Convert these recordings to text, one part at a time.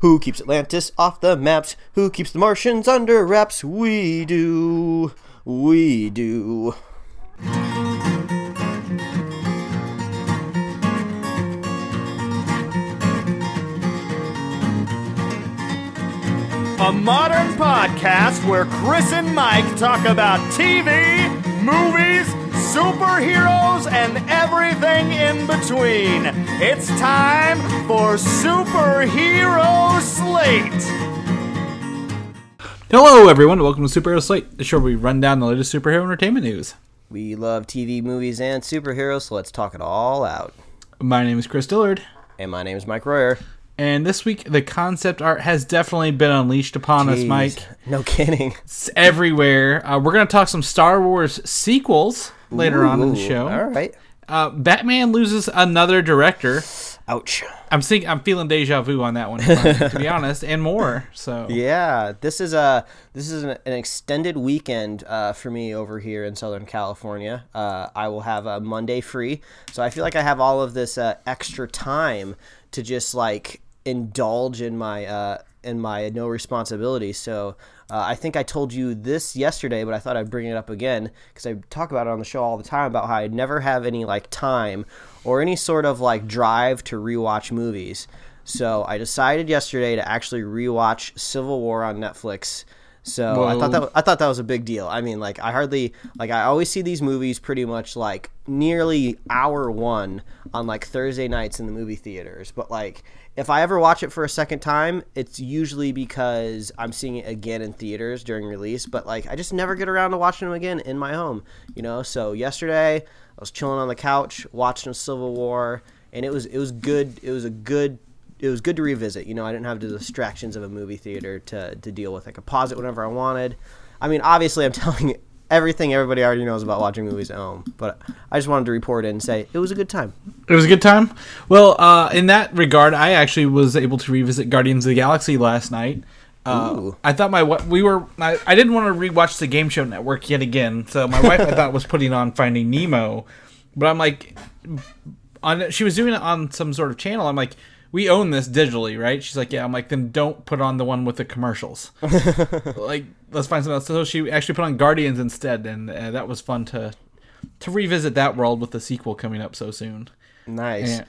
Who keeps Atlantis off the maps? Who keeps the Martians under wraps? We do. We do. A modern podcast where Chris and Mike talk about TV, movies, superheroes, and everything in between. It's time for Superhero Slate. Hello, everyone. Welcome to Superhero Slate, the show where we run down the latest superhero entertainment news. We love TV, movies, and superheroes, so let's talk it all out. My name is Chris Dillard, And my name is Mike Royer. and this week the concept art has definitely been unleashed upon us, Mike. No kidding. It's everywhere. Uh, we're going to talk some Star Wars sequels later on in the show. All right. Uh, Batman loses another director. Ouch. I'm think, I'm feeling deja vu on that one, to be honest, and more. So Yeah, this is a this is an, an extended weekend uh, for me over here in Southern California. Uh, I will have a Monday free, so I feel like I have all of this uh, extra time to just like indulge in my uh, in my no responsibility. So uh, I think I told you this yesterday, but I thought I'd bring it up again because I talk about it on the show all the time about how I never have any like time or any sort of like drive to rewatch movies. So I decided yesterday to actually rewatch Civil War on Netflix. So I thought that I thought that was a big deal. I mean, like I hardly like I always see these movies pretty much like nearly hour one on like Thursday nights in the movie theaters. But like if I ever watch it for a second time, it's usually because I'm seeing it again in theaters during release. But like I just never get around to watching them again in my home, you know. So yesterday I was chilling on the couch watching Civil War, and it was it was good. It was a good it was good to revisit. You know, I didn't have the distractions of a movie theater to, to deal with. I could pause it whenever I wanted. I mean, obviously, I'm telling everything everybody already knows about watching movies at home, but I just wanted to report it and say it was a good time. It was a good time. Well, uh, in that regard, I actually was able to revisit Guardians of the Galaxy last night. Uh, I thought my we were I, I didn't want to rewatch the Game Show Network yet again, so my wife I thought was putting on Finding Nemo, but I'm like, on she was doing it on some sort of channel. I'm like, we own this digitally, right? She's like, yeah. I'm like, then don't put on the one with the commercials. like, let's find something else. So she actually put on Guardians instead, and uh, that was fun to to revisit that world with the sequel coming up so soon. Nice. And,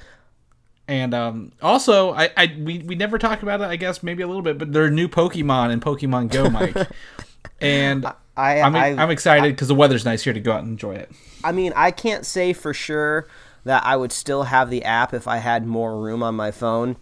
and um, also, I, I we, we never talked about it. I guess maybe a little bit, but there are new Pokemon in Pokemon Go, Mike. and I, I, I'm excited because the weather's nice here to go out and enjoy it. I mean, I can't say for sure that I would still have the app if I had more room on my phone.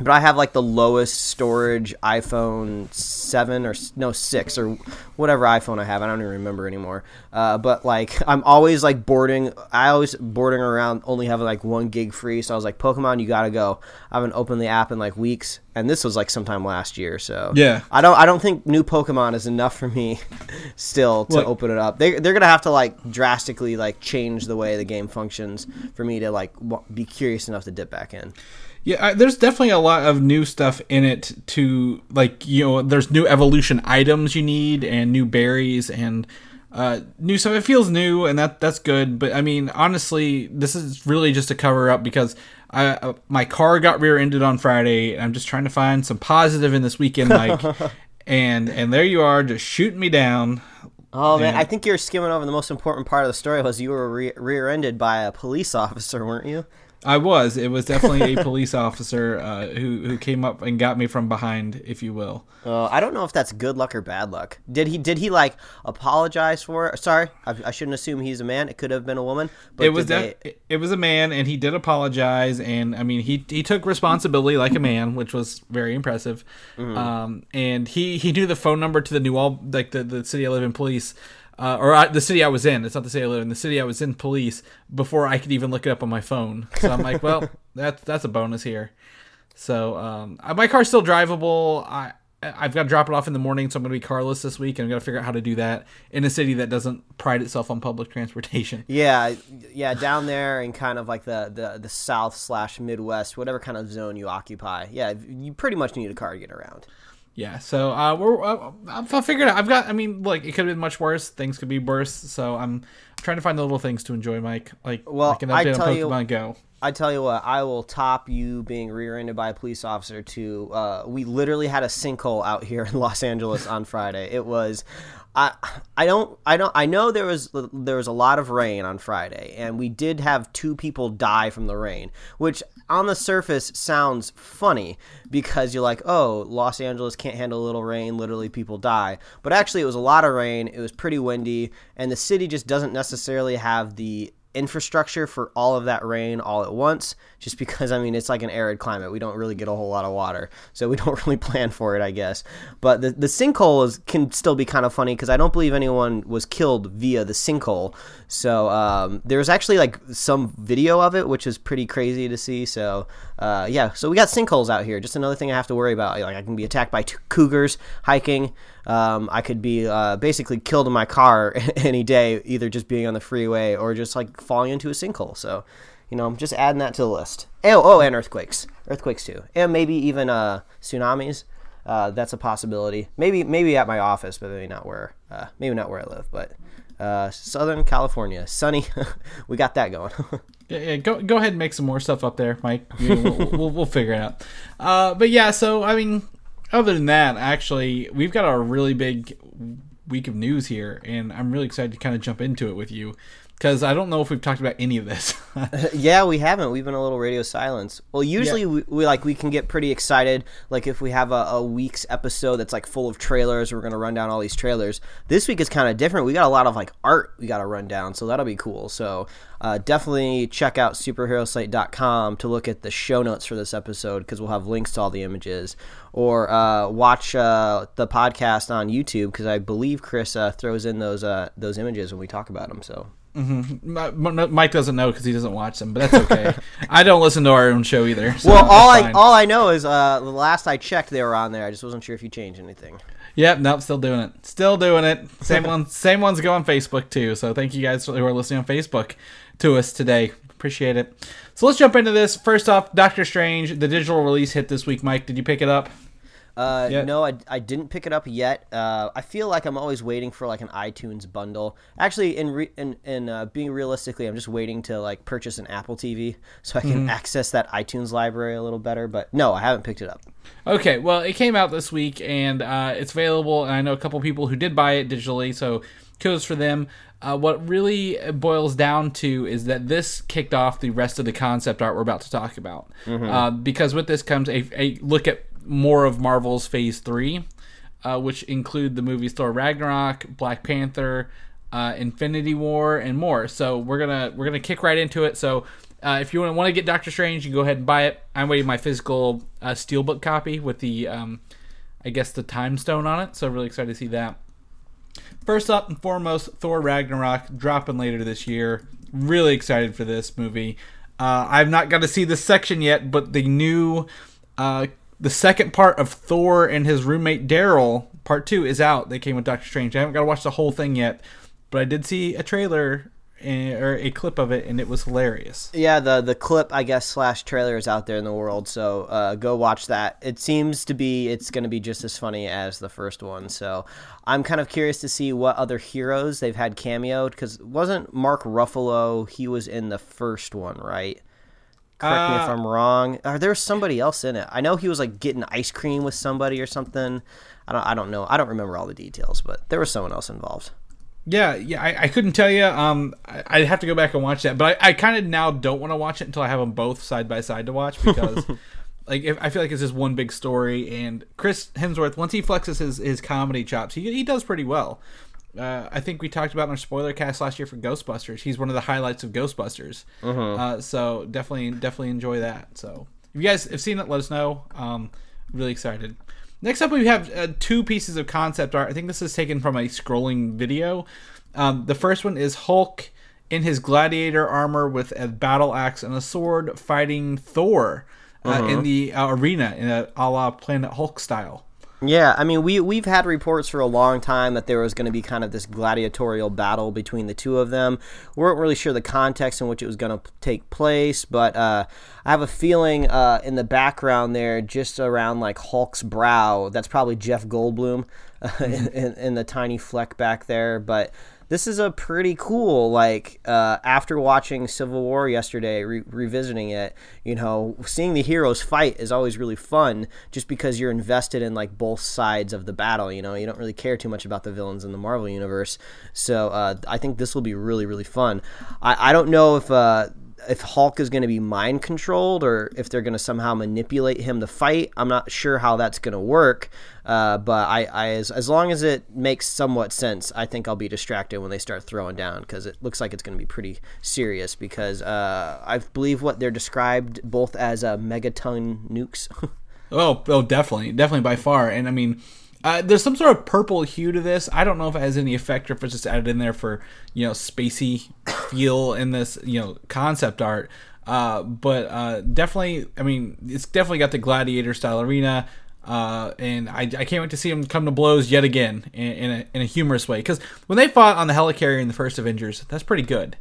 But I have like the lowest storage iPhone 7 or no 6 or whatever iPhone I have. I don't even remember anymore. Uh, but like I'm always like boarding I always boarding around only having like 1 gig free. So I was like Pokemon you got to go. I haven't opened the app in like weeks and this was like sometime last year. So Yeah. I don't I don't think new Pokemon is enough for me still to Look- open it up. They they're gonna have to like drastically like change the way the game functions for me to like w- be curious enough to dip back in. Yeah, I, there's definitely a lot of new stuff in it. To like, you know, there's new evolution items you need, and new berries, and uh, new stuff. It feels new, and that that's good. But I mean, honestly, this is really just a cover up because I uh, my car got rear-ended on Friday, and I'm just trying to find some positive in this weekend, like. and and there you are, just shooting me down. Oh man. I think you're skimming over the most important part of the story was you were re- rear-ended by a police officer, weren't you? I was. It was definitely a police officer uh, who who came up and got me from behind, if you will. Uh, I don't know if that's good luck or bad luck. Did he did he like apologize for it? Sorry, I, I shouldn't assume he's a man. It could have been a woman. But it was that they- it- it was a man and he did apologize and i mean he he took responsibility like a man which was very impressive Mm-hmm. um and he he knew the phone number to the new all like the, the city i live in police uh, or I, the city I was in. It's not the city I live in. The city I was in police before I could even look it up on my phone. So I'm like, well, that's that's a bonus here. So um, my car's still drivable. I I've got to drop it off in the morning, so I'm going to be carless this week, and I'm going to figure out how to do that in a city that doesn't pride itself on public transportation. Yeah, yeah, down there in kind of like the the, the south slash midwest, whatever kind of zone you occupy. Yeah, you pretty much need a car to get around. Yeah, so uh, we're uh, I'll figure it out. I've got. I mean, like it could have been much worse. Things could be worse. So I'm trying to find the little things to enjoy, Mike. Like Well, like an I tell on you- Pokemon Go. I tell you what, I will top you being rear-ended by a police officer. To uh, we literally had a sinkhole out here in Los Angeles on Friday. It was, I I don't I don't I know there was there was a lot of rain on Friday, and we did have two people die from the rain, which on the surface sounds funny because you're like, oh, Los Angeles can't handle a little rain, literally people die. But actually, it was a lot of rain. It was pretty windy, and the city just doesn't necessarily have the infrastructure for all of that rain all at once just because I mean it's like an arid climate. We don't really get a whole lot of water. So we don't really plan for it, I guess. But the the sinkhole is, can still be kind of funny because I don't believe anyone was killed via the sinkhole. So um, there's actually like some video of it, which is pretty crazy to see. So uh, yeah, so we got sinkholes out here. Just another thing I have to worry about. Like I can be attacked by cougars hiking. Um, I could be uh, basically killed in my car any day, either just being on the freeway or just like falling into a sinkhole. So, you know, I'm just adding that to the list. Oh, oh, and earthquakes, earthquakes too, and maybe even uh, tsunamis. Uh, that's a possibility. Maybe, maybe at my office, but maybe not where, uh, maybe not where I live. But uh, Southern California, sunny. we got that going. Yeah, yeah, go go ahead and make some more stuff up there, Mike. You we'll, we'll, we'll figure it out. Uh, but yeah, so I mean, other than that, actually, we've got a really big week of news here, and I'm really excited to kind of jump into it with you because I don't know if we've talked about any of this. yeah, we haven't. We've been a little radio silence. Well, usually yeah. we, we, like we can get pretty excited. Like if we have a, a week's episode that's like full of trailers, we're gonna run down all these trailers. This week is kind of different. We got a lot of like art we got to run down, so that'll be cool. So uh, definitely check out superheroslate.com to look at the show notes for this episode because we'll have links to all the images. Or uh, watch uh, the podcast on YouTube because I believe Chris uh, throws in those uh, those images when we talk about them. So Mm-hmm. Mike doesn't know because he doesn't watch them, but that's okay. I don't listen to our own show either. So well, all I all I know is uh, the last I checked, they were on there. I just wasn't sure if you changed anything. Yep, nope, still doing it. Still doing it. Same one. Same ones go on Facebook too. So thank you guys who are listening on Facebook to us today. Appreciate it. So let's jump into this. First off, Doctor Strange, the digital release hit this week. Mike, did you pick it up? Uh, yep. No, I, I didn't pick it up yet. Uh, I feel like I'm always waiting for like an iTunes bundle. Actually, in re- in, in uh, being realistically, I'm just waiting to like purchase an Apple TV so I can mm-hmm. access that iTunes library a little better. But no, I haven't picked it up. Okay, well, it came out this week and uh, it's available. And I know a couple people who did buy it digitally, so kudos for them. Uh, what really boils down to is that this kicked off the rest of the concept art we're about to talk about. Mm-hmm. Uh, because with this comes a, a look at more of Marvel's Phase Three, uh, which include the movies Thor Ragnarok, Black Panther, uh, Infinity War, and more. So we're gonna we're gonna kick right into it. So uh, if you want to get Doctor Strange, you can go ahead and buy it. I'm waiting my physical uh, steelbook copy with the um, I guess the time stone on it. So really excited to see that. First up and foremost, Thor Ragnarok dropping later this year. Really excited for this movie. Uh, I've not got to see this section yet, but the new uh, the second part of Thor and his roommate Darryl, part two, is out. They came with Doctor Strange. I haven't got to watch the whole thing yet, but I did see a trailer eh, or a clip of it, and it was hilarious. Yeah, the the clip, I guess, slash trailer is out there in the world, so uh, go watch that. It seems to be it's going to be just as funny as the first one. So I'm kind of curious to see what other heroes they've had cameoed because wasn't Mark Ruffalo? He was in the first one, right? Correct uh, me if uh, I'm wrong. Are there somebody else in it? I know he was like getting ice cream with somebody or something. I don't. I don't know. I don't remember all the details, but there was someone else involved. Yeah, yeah. I, I couldn't tell you. Um, I, would have to go back and watch that, but I, I kind of now don't want to watch it until I have them both side by side to watch because. like if, I feel like it's just one big story, and Chris Hemsworth once he flexes his, his comedy chops, he he does pretty well uh, I think we talked about in our spoiler cast last year for Ghostbusters. He's one of the highlights of Ghostbusters. Uh-huh. Uh, so definitely, definitely enjoy that. So if you guys have seen it, let us know. Um, really excited. Next up, we have uh, two pieces of concept art. I think this is taken from a scrolling video. Um, the first one is Hulk in his gladiator armor with a battle axe and a sword fighting Thor uh, uh-huh. in the uh, arena in a, a la Planet Hulk style. Yeah, I mean, we we've had reports for a long time that there was going to be kind of this gladiatorial battle between the two of them. We weren't really sure the context in which it was going to take place, but uh, I have a feeling uh, in the background there, just around like Hulk's brow, that's probably Jeff Goldblum uh, in, in, in, the tiny fleck back there. But this is a pretty cool like uh, after watching Civil War yesterday, re- revisiting it. You know, seeing the heroes fight is always really fun, just because you're invested in like both sides of the battle. You know, you don't really care too much about the villains in the Marvel universe. So uh, I think this will be really really fun. I, I don't know if. Uh, if Hulk is going to be mind controlled or if they're going to somehow manipulate him to fight. I'm not sure how that's going to work. Uh, but I, I as, as long as it makes somewhat sense, I think I'll be distracted when they start throwing down because it looks like it's going to be pretty serious. Because uh, I believe what they're described both as uh, megaton nukes. oh, oh, definitely, definitely by far. And I mean, uh, there's some sort of purple hue to this. I don't know if it has any effect or if it's just added in there for you know spacey feel in this you know concept art. Uh, but uh, definitely, I mean, it's definitely got the gladiator style arena. Uh, and I, I can't wait to see them come to blows yet again in, in, a, in a humorous way. Because when they fought on the helicarrier in the first Avengers, that's pretty good.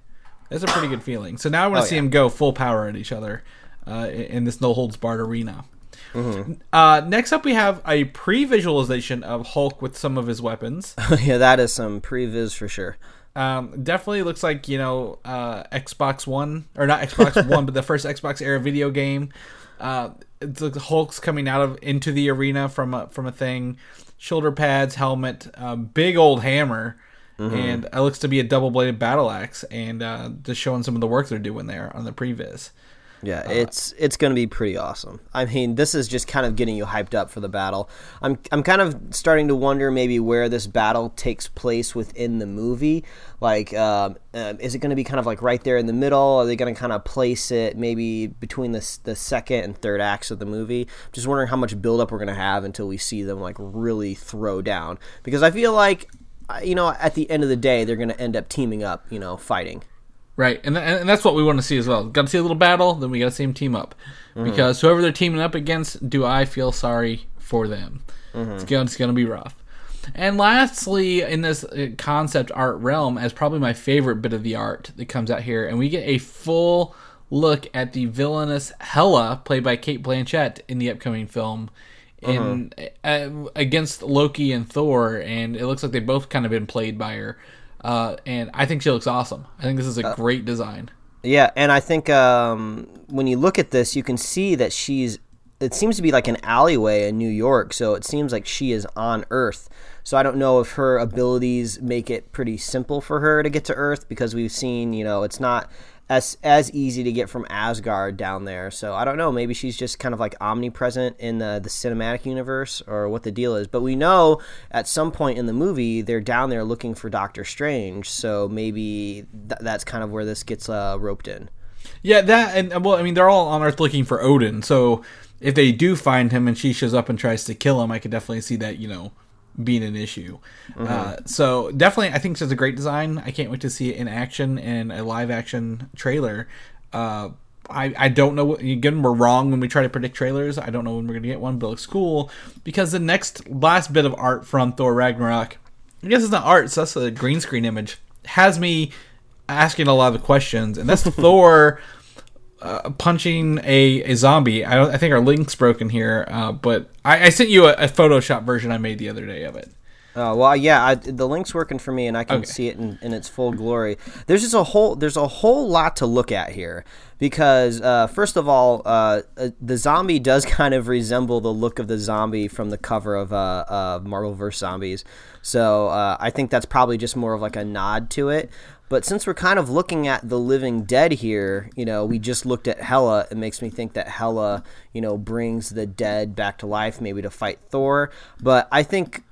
That's a pretty good feeling. So now I want to Oh, see yeah. them go full power at each other uh, in this no holds barred arena. Uh, next up, we have a pre-visualization of Hulk with some of his weapons. yeah, that is some previs for sure. Um, definitely looks like you know uh, Xbox One or not Xbox One, but the first Xbox era video game. Uh, it's like Hulk's coming out of into the arena from a, from a thing, shoulder pads, helmet, uh, big old hammer, and it looks to be a double bladed battle axe, and uh, just showing some of the work they're doing there on the previs. Yeah, it's it's going to be pretty awesome. I mean, this is just kind of getting you hyped up for the battle. I'm I'm kind of starting to wonder maybe where this battle takes place within the movie. Like, um, uh, is it going to be kind of like right there in the middle? Are they going to kind of place it maybe between the the second and third acts of the movie? Just wondering how much buildup we're going to have until we see them like really throw down. Because I feel like, uh, you know, at the end of the day, they're going to end up teaming up. You know, fighting. Right, and, th- and that's what we want to see as well. Got to see a little battle, then we got to see them team up. Because whoever they're teaming up against, do I feel sorry for them? It's going it's going to be rough. And lastly, in this uh, concept art realm, as probably my favorite bit of the art that comes out here, and we get a full look at the villainous Hela, played by Cate Blanchett, in the upcoming film. In uh, against Loki and Thor, and it looks like they've both kind of been played by her. Uh, and I think she looks awesome. I think this is a great design. Yeah, and I think um, when you look at this, you can see that she's. It seems to be like an alleyway in New York, so it seems like she is on Earth. So I don't know if her abilities make it pretty simple for her to get to Earth because we've seen, you know, it's not as as easy to get from Asgard down there. So I don't know. Maybe she's just kind of like omnipresent in the the cinematic universe or what the deal is. But we know at some point in the movie they're down there looking for Doctor Strange. So maybe th- that's kind of where this gets uh, roped in. Yeah, that and well, I mean, they're all on Earth looking for Odin. So if they do find him and she shows up and tries to kill him, I could definitely see that you know being an issue. Uh, so definitely, I think it's a great design. I can't wait to see it in action in a live action trailer. Uh, I, I don't know what again we're wrong when we try to predict trailers. I don't know when we're gonna get one, but it looks cool because the next last bit of art from Thor Ragnarok, I guess it's not art, so that's a green screen image, has me asking a lot of questions, and that's Thor uh, punching a, a zombie. I. I think our link's broken here, uh, but I, I sent you a, a Photoshop version I made the other day of it. Oh well, yeah. I, the link's working for me, and I can Okay. see it in, in its full glory. There's just a whole there's a whole lot to look at here because uh, first of all, uh, uh, the zombie does kind of resemble the look of the zombie from the cover of uh, uh, Marvel vs Zombies. So uh, I think that's probably just more of like a nod to it. But since we're kind of looking at the living dead here, you know, we just looked at Hela. It makes me think that Hela, you know, brings the dead back to life, maybe to fight Thor. But I think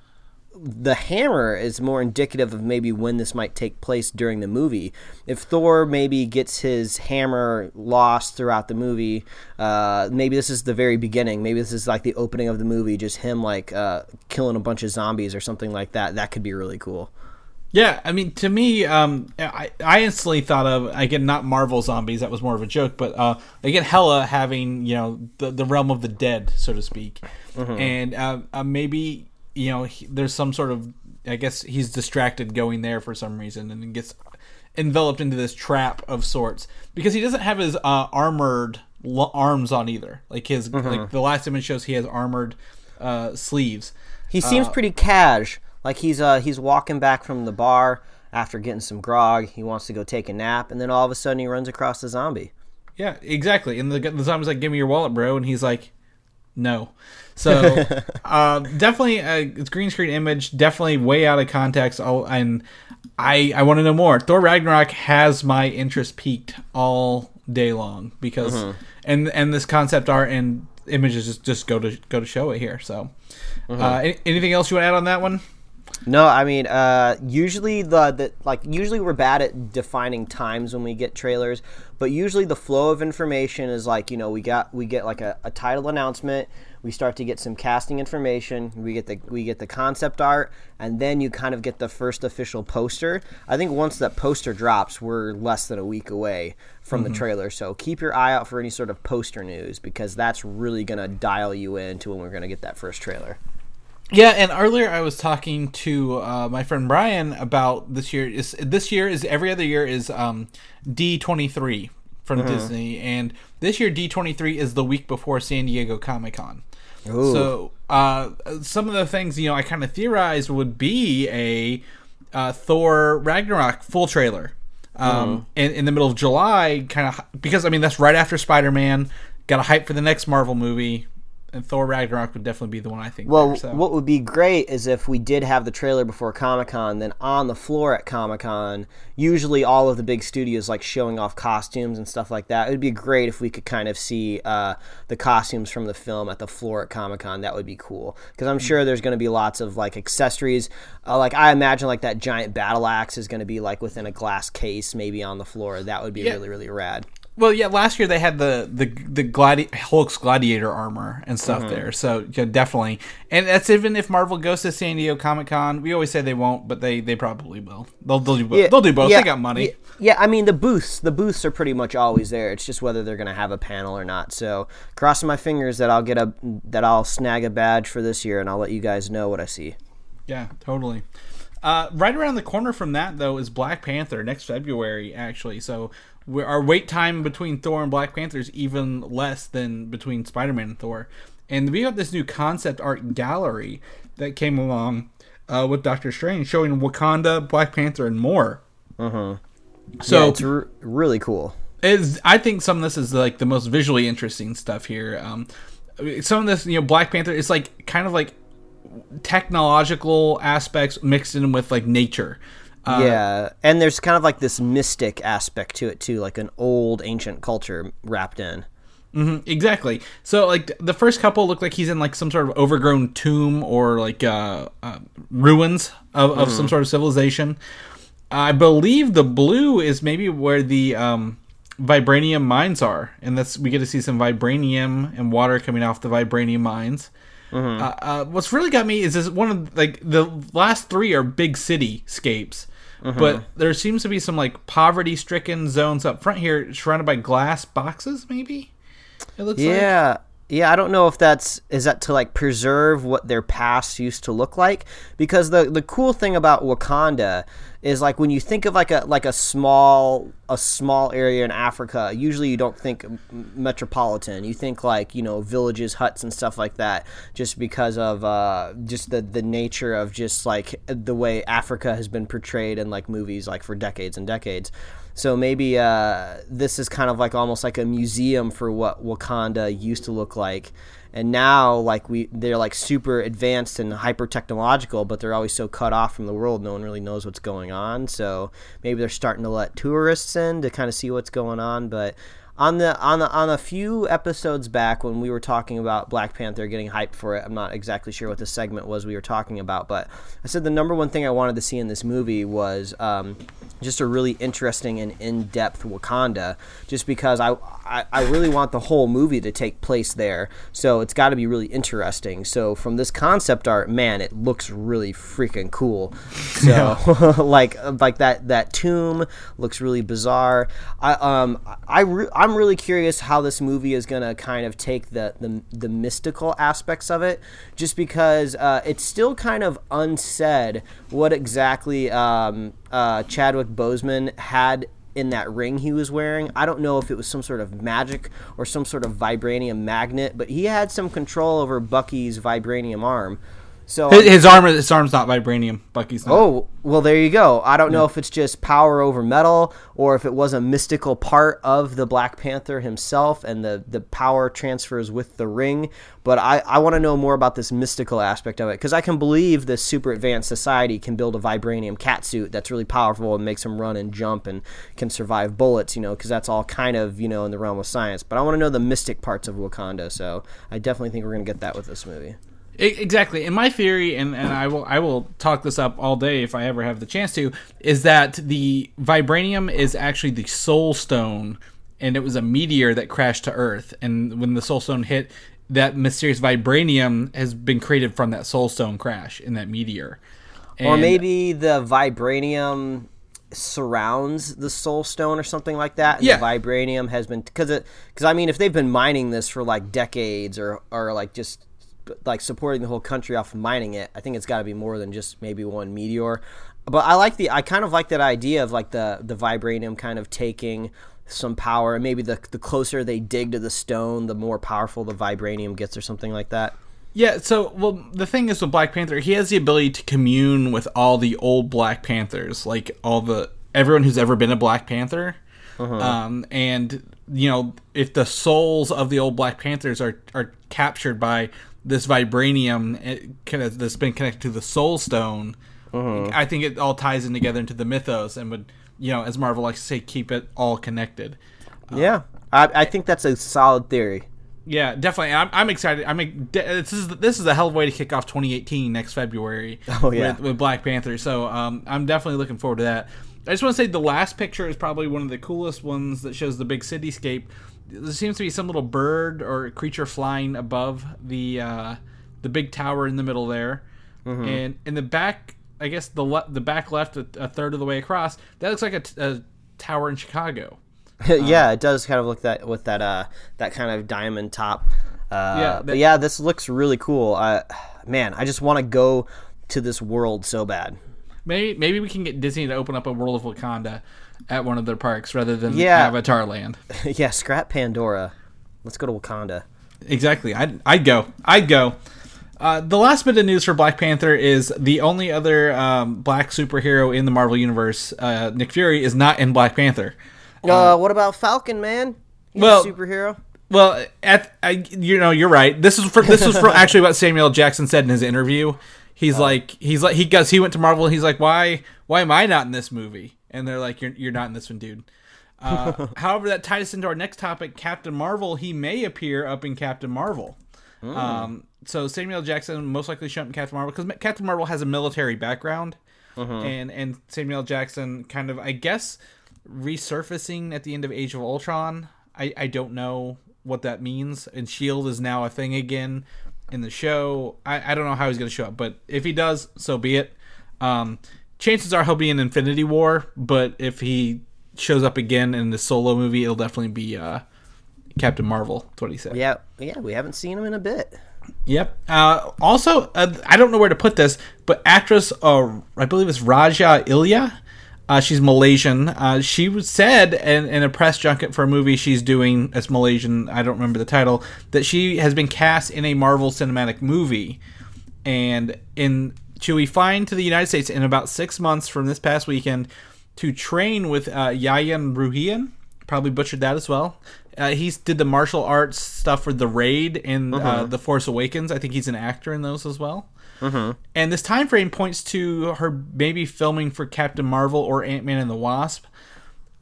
the hammer is more indicative of maybe when this might take place during the movie. If Thor maybe gets his hammer lost throughout the movie, uh, maybe this is the very beginning. Maybe this is like the opening of the movie, just him like uh, killing a bunch of zombies or something like that. That could be really cool. Yeah, I mean, to me, um, I, I instantly thought of again not Marvel zombies. That was more of a joke, but uh, again, Hela having you know the the realm of the dead, so to speak, and uh, uh, maybe you know he, there's some sort of I guess he's distracted going there for some reason, and gets enveloped into this trap of sorts because he doesn't have his uh, armored l- arms on either. Like his like the last image shows he has armored uh, sleeves. He seems pretty cash. Like he's uh he's walking back from the bar after getting some grog, he wants to go take a nap, and then all of a sudden he runs across a zombie. Yeah, exactly. And the, the zombie's like, "Give me your wallet, bro," and he's like, "No." So uh, definitely a it's green screen image, definitely way out of context. Oh, and I I want to know more. Thor Ragnarok has my interest piqued all day long because and and this concept art and images just, just go to go to show it here. So, uh, any- anything else you want to add on that one? No, I mean, uh, usually the, the like usually we're bad at defining times when we get trailers, but usually the flow of information is like you know we got we get like a, a title announcement, we start to get some casting information, we get the we get the concept art, and then you kind of get the first official poster. I think once that poster drops, we're less than a week away from the trailer, so keep your eye out for any sort of poster news because that's really gonna dial you in to when we're gonna get that first trailer. Yeah, and earlier I was talking to uh, my friend Brian about this year. Is this year is every other year is um, D twenty three from Disney, and this year D twenty three is the week before San Diego Comic Con. So uh, some of the things you know I kind of theorized would be a uh, Thor Ragnarok full trailer. Um, in, in the middle of July, kind of because I mean that's right after Spider Man. Got a hype for the next Marvel movie, and Thor Ragnarok would definitely be the one I think. Well, there, so. what would be great is if we did have the trailer before Comic Con, then on the floor at Comic Con, usually all of the big studios like showing off costumes and stuff like that. It would be great if we could kind of see uh, the costumes from the film at the floor at Comic Con. That would be cool because I'm sure there's going to be lots of like accessories. Uh, like I imagine like that giant battle axe is going to be like within a glass case, maybe on the floor. That would be Yeah. really really rad. Well, yeah, last year they had the the the gladi- Hulk's gladiator armor and stuff Mm-hmm. there, so yeah, definitely. And that's even if Marvel goes to San Diego Comic Con. We always say they won't, but they they probably will. They'll they'll do both. they'll do both. they got money. Yeah, yeah, I mean the booths, the booths are pretty much always there. It's just whether they're going to have a panel or not. So crossing my fingers that I'll get a that I'll snag a badge for this year, and I'll let you guys know what I see. Yeah, totally. Uh, right around the corner from that, though, is Black Panther next February, actually. So our wait time between Thor and Black Panther is even less than between Spider Man and Thor. And we got this new concept art gallery that came along uh, with Doctor Strange showing Wakanda, Black Panther, and more. Mm-hmm. So yeah, it's r- really cool. is I think some of this is like the most visually interesting stuff here. Um, some of this, you know, Black Panther is like kind of like technological aspects mixed in with like nature. Uh, yeah, and there's kind of like this mystic aspect to it too, like an old ancient culture wrapped in. exactly. So like the first couple look like he's in like some sort of overgrown tomb or like uh, uh, ruins of, of some sort of civilization. I believe the blue is maybe where the um, vibranium mines are, and that's we get to see some vibranium and water coming off the vibranium mines. Uh, uh, what's really got me is this one of like the last three are big cityscapes, but mm-hmm. there seems to be some like poverty-stricken zones up front here, surrounded by glass boxes. Maybe it looks like. Yeah. Yeah, I don't know if that's is that to like preserve what their past used to look like because the the cool thing about Wakanda is like when you think of like a like a small a small area in Africa, usually you don't think metropolitan. You think like, you know, villages, huts and stuff like that just because of uh just the the nature of just like the way Africa has been portrayed in like movies like for decades and decades. So maybe uh, this is kind of like almost like a museum for what Wakanda used to look like, and now like we they're like super advanced and hyper technological, but they're always so cut off from the world. No one really knows what's going on. So maybe they're starting to let tourists in to kind of see what's going on. But on the on the on a few episodes back when we were talking about Black Panther getting hyped for it, I'm not exactly sure what the segment was we were talking about, but I said the number one thing I wanted to see in this movie was um, just a really interesting and in-depth Wakanda. Just because I, I I really want the whole movie to take place there, so it's got to be really interesting. So from this concept art, man, it looks really freaking cool. So like like that that tomb looks really bizarre. I um I re- I'm really curious how this movie is gonna kind of take the the, the mystical aspects of it, just because uh, it's still kind of unsaid what exactly um, uh, Chadwick Boseman had in that ring he was wearing. I don't know if it was some sort of magic or some sort of vibranium magnet, but he had some control over Bucky's vibranium arm. So His, his arm, his arm's not vibranium. Bucky's not. Oh, well, there you go. I don't know if it's just power over metal or if it was a mystical part of the Black Panther himself and the, the power transfers with the ring. But I, I want to know more about this mystical aspect of it because I can believe this super advanced society can build a vibranium cat suit that's really powerful and makes him run and jump and can survive bullets, you know, because that's all kind of, you know, in the realm of science. But I want to know the mystic parts of Wakanda. So I definitely think we're going to get that with this movie. Exactly. And my theory, and, and I will I will talk this up all day if I ever have the chance to, is that the vibranium is actually the soul stone, and it was a meteor that crashed to Earth. And when the soul stone hit, that mysterious vibranium has been created from that soul stone crash in that meteor. Or maybe the vibranium surrounds the soul stone or something like that. And Yeah. The vibranium has been because it because I mean if they've been mining this for like decades or or like just like supporting the whole country off of mining it, I think it's got to be more than just maybe one meteor. But I like the I kind of like that idea of like the the vibranium kind of taking some power and maybe the the closer they dig to the stone, the more powerful the vibranium gets or something like that. Yeah, so well the thing is with Black Panther, he has the ability to commune with all the old Black Panthers, like all the everyone who's ever been a Black Panther. Um, and you know, if the souls of the old Black Panthers are are captured by this vibranium kind of that's been connected to the Soul Stone, I think it all ties in together into the mythos and would you know, as Marvel likes to say, keep it all connected. yeah, I, I think that's a solid theory. Yeah, definitely. I'm, I'm excited. I'm de- this is this is a hell of a way to kick off 2018 next February. Oh, yeah. with, with Black Panther. So um, I'm definitely looking forward to that. I just want to say the last picture is probably one of the coolest ones that shows the big cityscape. There seems to be some little bird or creature flying above the uh, the big tower in the middle there, Mm-hmm. and in the back, I guess the le- the back left a, a third of the way across, that looks like a, t- a tower in Chicago. yeah, it does kind of look that with that uh that kind of diamond top. Uh, Yeah, but yeah, this looks really cool. Uh, man, I just want to go to this world so bad. Maybe maybe we can get Disney to open up a World of Wakanda at one of their parks rather than Yeah. Avatar Land. yeah, scrap Pandora. Let's go to Wakanda. Exactly. I'd, I'd go. I'd go. Uh, the last bit of news for Black Panther is the only other um, black superhero in the Marvel Universe, uh, Nick Fury, is not in Black Panther. Uh, what about Falcon, man? He's well- a superhero. Well, at I, you know, you're right. This is for this is for actually what Samuel Jackson said in his interview. He's like, he's like, he goes, he went to Marvel. and He's like, why, why am I not in this movie? And they're like, you're, you're not in this one, dude. Uh, however, that ties us into our next topic, Captain Marvel. He may appear up in Captain Marvel. Um, so Samuel Jackson most likely show up in Captain Marvel because Captain Marvel has a military background, and and Samuel Jackson kind of, I guess, resurfacing at the end of Age of Ultron. I, I don't know what that means. And Shield is now a thing again in the show. I, I don't know how he's going to show up, but if he does, so be it. Um, chances are he'll be in Infinity War, but if he shows up again in the solo movie, it'll definitely be uh, Captain Marvel. That's what he said. Yeah, yeah, we haven't seen him in a bit. Yep. Uh, also, uh, I don't know where to put this, but actress, uh, I believe it's Raja Ilya. Uh, she's Malaysian. Uh, she was said in, in a press junket for a movie she's doing as Malaysian. I don't remember the title. That she has been cast in a Marvel cinematic movie, and in be flying to the United States in about six months from this past weekend to train with uh, Yayan Ruhian. Probably butchered that as well. Uh, he did the martial arts stuff for The Raid and uh, The Force Awakens. I think he's an actor in those as well. And this time frame points to her maybe filming for Captain Marvel or Ant Man and the Wasp.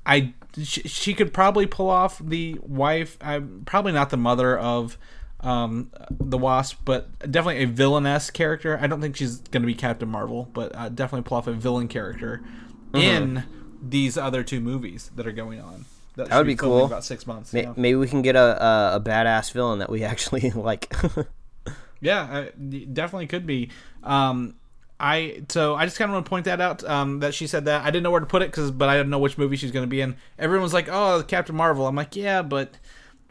I she, she could probably pull off the wife. i probably not the mother of um, the Wasp, but definitely a villainess character. I don't think she's going to be Captain Marvel, but uh, definitely pull off a villain character in these other two movies that are going on. That, would should be cool. About six months. Yeah. Maybe we can get a, a a badass villain that we actually like. Yeah, uh, definitely could be. Um, I so I just kind of want to point that out um, that she said that I didn't know where to put it because but I didn't know which movie she's going to be in. Everyone's like, "Oh, Captain Marvel." I'm like, "Yeah, but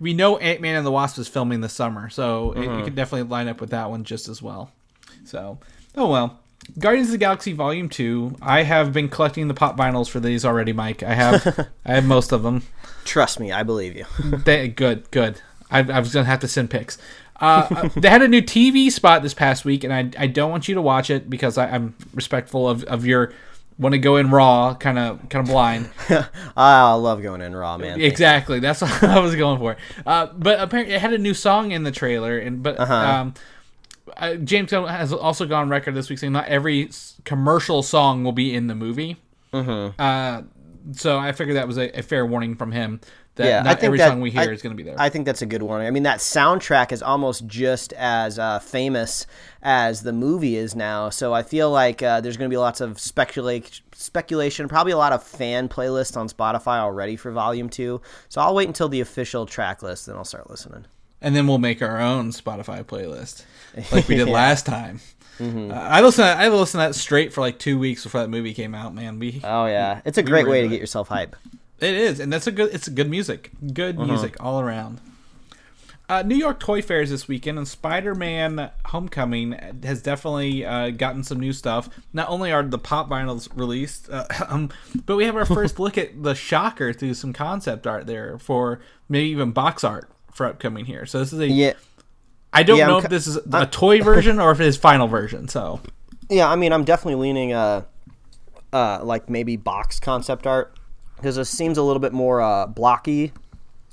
we know Ant Man and the Wasp is filming this summer, so it, it could definitely line up with that one just as well." So, oh well. Guardians of the Galaxy Volume Two. I have been collecting the pop vinyls for these already, Mike. I have, I have most of them. Trust me, I believe you. They, good, good. I, I was gonna have to send pics. Uh, uh, they had a new TV spot this past week, and I, I don't want you to watch it because I, I'm respectful of, of your want to go in raw, kind of kind of blind. I love going in raw, man. exactly, that's what I was going for. Uh, but apparently, it had a new song in the trailer, and but Uh-huh. um, uh, James Gunn has also gone on record this week saying not every commercial song will be in the movie. Mm-hmm. Uh, so I figured that was a, a fair warning from him that Yeah, I think every that- song we hear I- is going to be there. I think that's a good one. I mean, that soundtrack is almost just as uh, famous as the movie is now. So I feel like uh, there's going to be lots of speculate, speculation, probably a lot of fan playlists on Spotify already for Volume Two. So I'll wait until the official track list, then I'll start listening. and then we'll make our own Spotify playlist, like we did Yeah. last time. Mm-hmm. Uh, I listened. I listened to that straight for like two weeks before that movie came out. Man, we Oh yeah, it's a great way to into get yourself hype. It is, and that's a good. It's a good music. Good Uh-huh. music all around. Uh, New York Toy Fairs this weekend, and Spider-Man: Homecoming has definitely uh, gotten some new stuff. Not only are the pop vinyls released, uh, um, but we have our first look at the Shocker through some concept art there for maybe even box art for upcoming here. So this is a. Yeah, I don't Yeah, I'm know if this is a toy version or if it is final version. So yeah. I mean, I'm definitely leaning uh, uh, like maybe box concept art because it seems a little bit more uh, blocky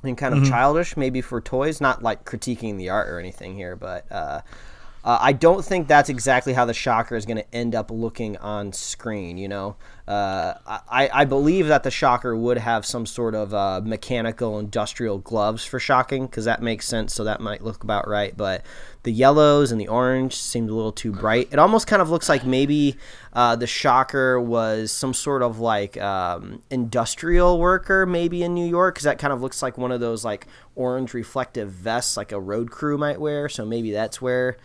and kind of Mm-hmm. childish, maybe for toys. Not like critiquing the art or anything here, but uh, uh, I don't think that's exactly how the Shocker is going to end up looking on screen. You know, uh, I, I believe that the Shocker would have some sort of uh, mechanical industrial gloves for shocking because that makes sense. So that might look about right. But the yellows and the orange seemed a little too bright. It almost kind of looks like maybe uh, the Shocker was some sort of like um, industrial worker, maybe in New York, because that kind of looks like one of those like orange reflective vests, like a road crew might wear. So maybe that's where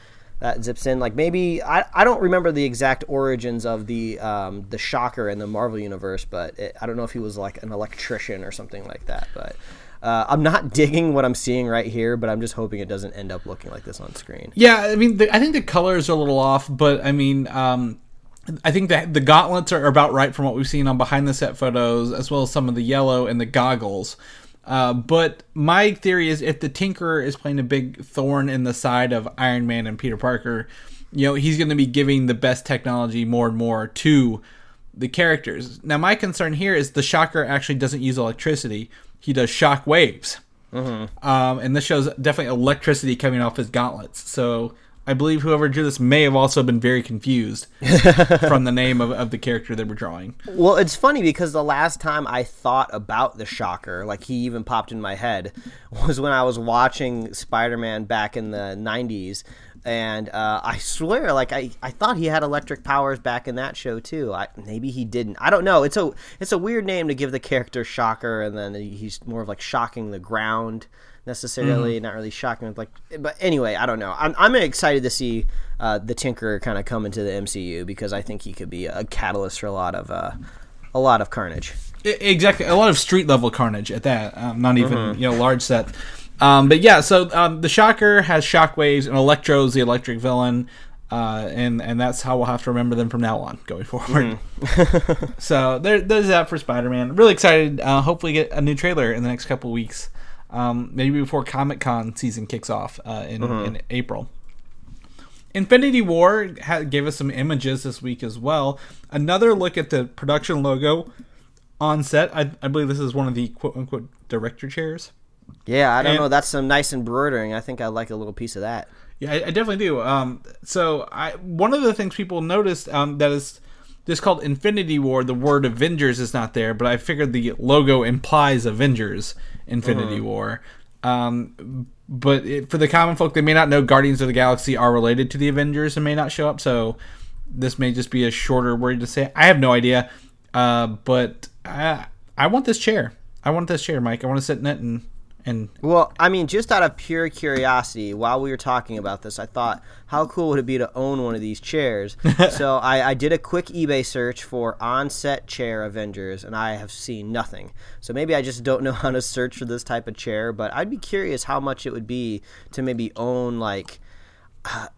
that zips in. Like maybe I, I don't remember the exact origins of the um, the Shocker in the Marvel universe, but it, I don't know if he was like an electrician or something like that. But uh, I'm not digging what I'm seeing right here, but I'm just hoping it doesn't end up looking like this on screen. yeah, I mean, the, I think the colors are a little off, but I mean, um, I think that the gauntlets are about right from what we've seen on behind the set photos, as well as some of the yellow and the goggles. Uh, but my theory is if the Tinkerer is playing a big thorn in the side of Iron Man and Peter Parker, you know, he's going to be giving the best technology more and more to the characters. Now, my concern here is the Shocker actually doesn't use electricity; he does shock waves. Um, and this shows definitely electricity coming off his gauntlets. So I believe whoever drew this may have also been very confused from the name of, of the character they were drawing. Well, it's funny because the last time I thought about the Shocker, like he even popped in my head, was when I was watching Spider Man back in the 90s. And uh, I swear, like I, I thought he had electric powers back in that show too. I, maybe he didn't. I don't know. It's a it's a weird name to give the character Shocker, and then he's more of like shocking the ground necessarily, not really shocking. Like, but anyway, I don't know. I'm I'm excited to see uh, the Tinkerer kind of come into the MCU because I think he could be a catalyst for a lot of uh, a lot of carnage. Exactly a lot of street level carnage at that um, not even you know large set um, but yeah so um, the shocker has shockwaves and electro's the electric villain uh, and and that's how we'll have to remember them from now on going forward so there, there's that for spider-man really excited uh, hopefully get a new trailer in the next couple weeks um, maybe before comic-con season kicks off uh, in, in april Infinity War ha- gave us some images this week as well. Another look at the production logo on set. I, I believe this is one of the quote unquote director chairs. Yeah, I don't And- know. That's some nice embroidering. I think I'd like a little piece of that. Yeah, I, I definitely do. Um, so I one of the things people noticed um, that is this called Infinity War. The word Avengers is not there, but I figured the logo implies Avengers Infinity War. Um, but it, for the common folk, they may not know Guardians of the Galaxy are related to the Avengers and may not show up. So this may just be a shorter word to say. I have no idea. Uh, but I, I want this chair. I want this chair, Mike. I want to sit in it and and Well, I mean, just out of pure curiosity, while we were talking about this, I thought, how cool would it be to own one of these chairs? so I, I did a quick eBay search for on-set chair Avengers, and I have seen nothing. So maybe I just don't know how to search for this type of chair, but I'd be curious how much it would be to maybe own like.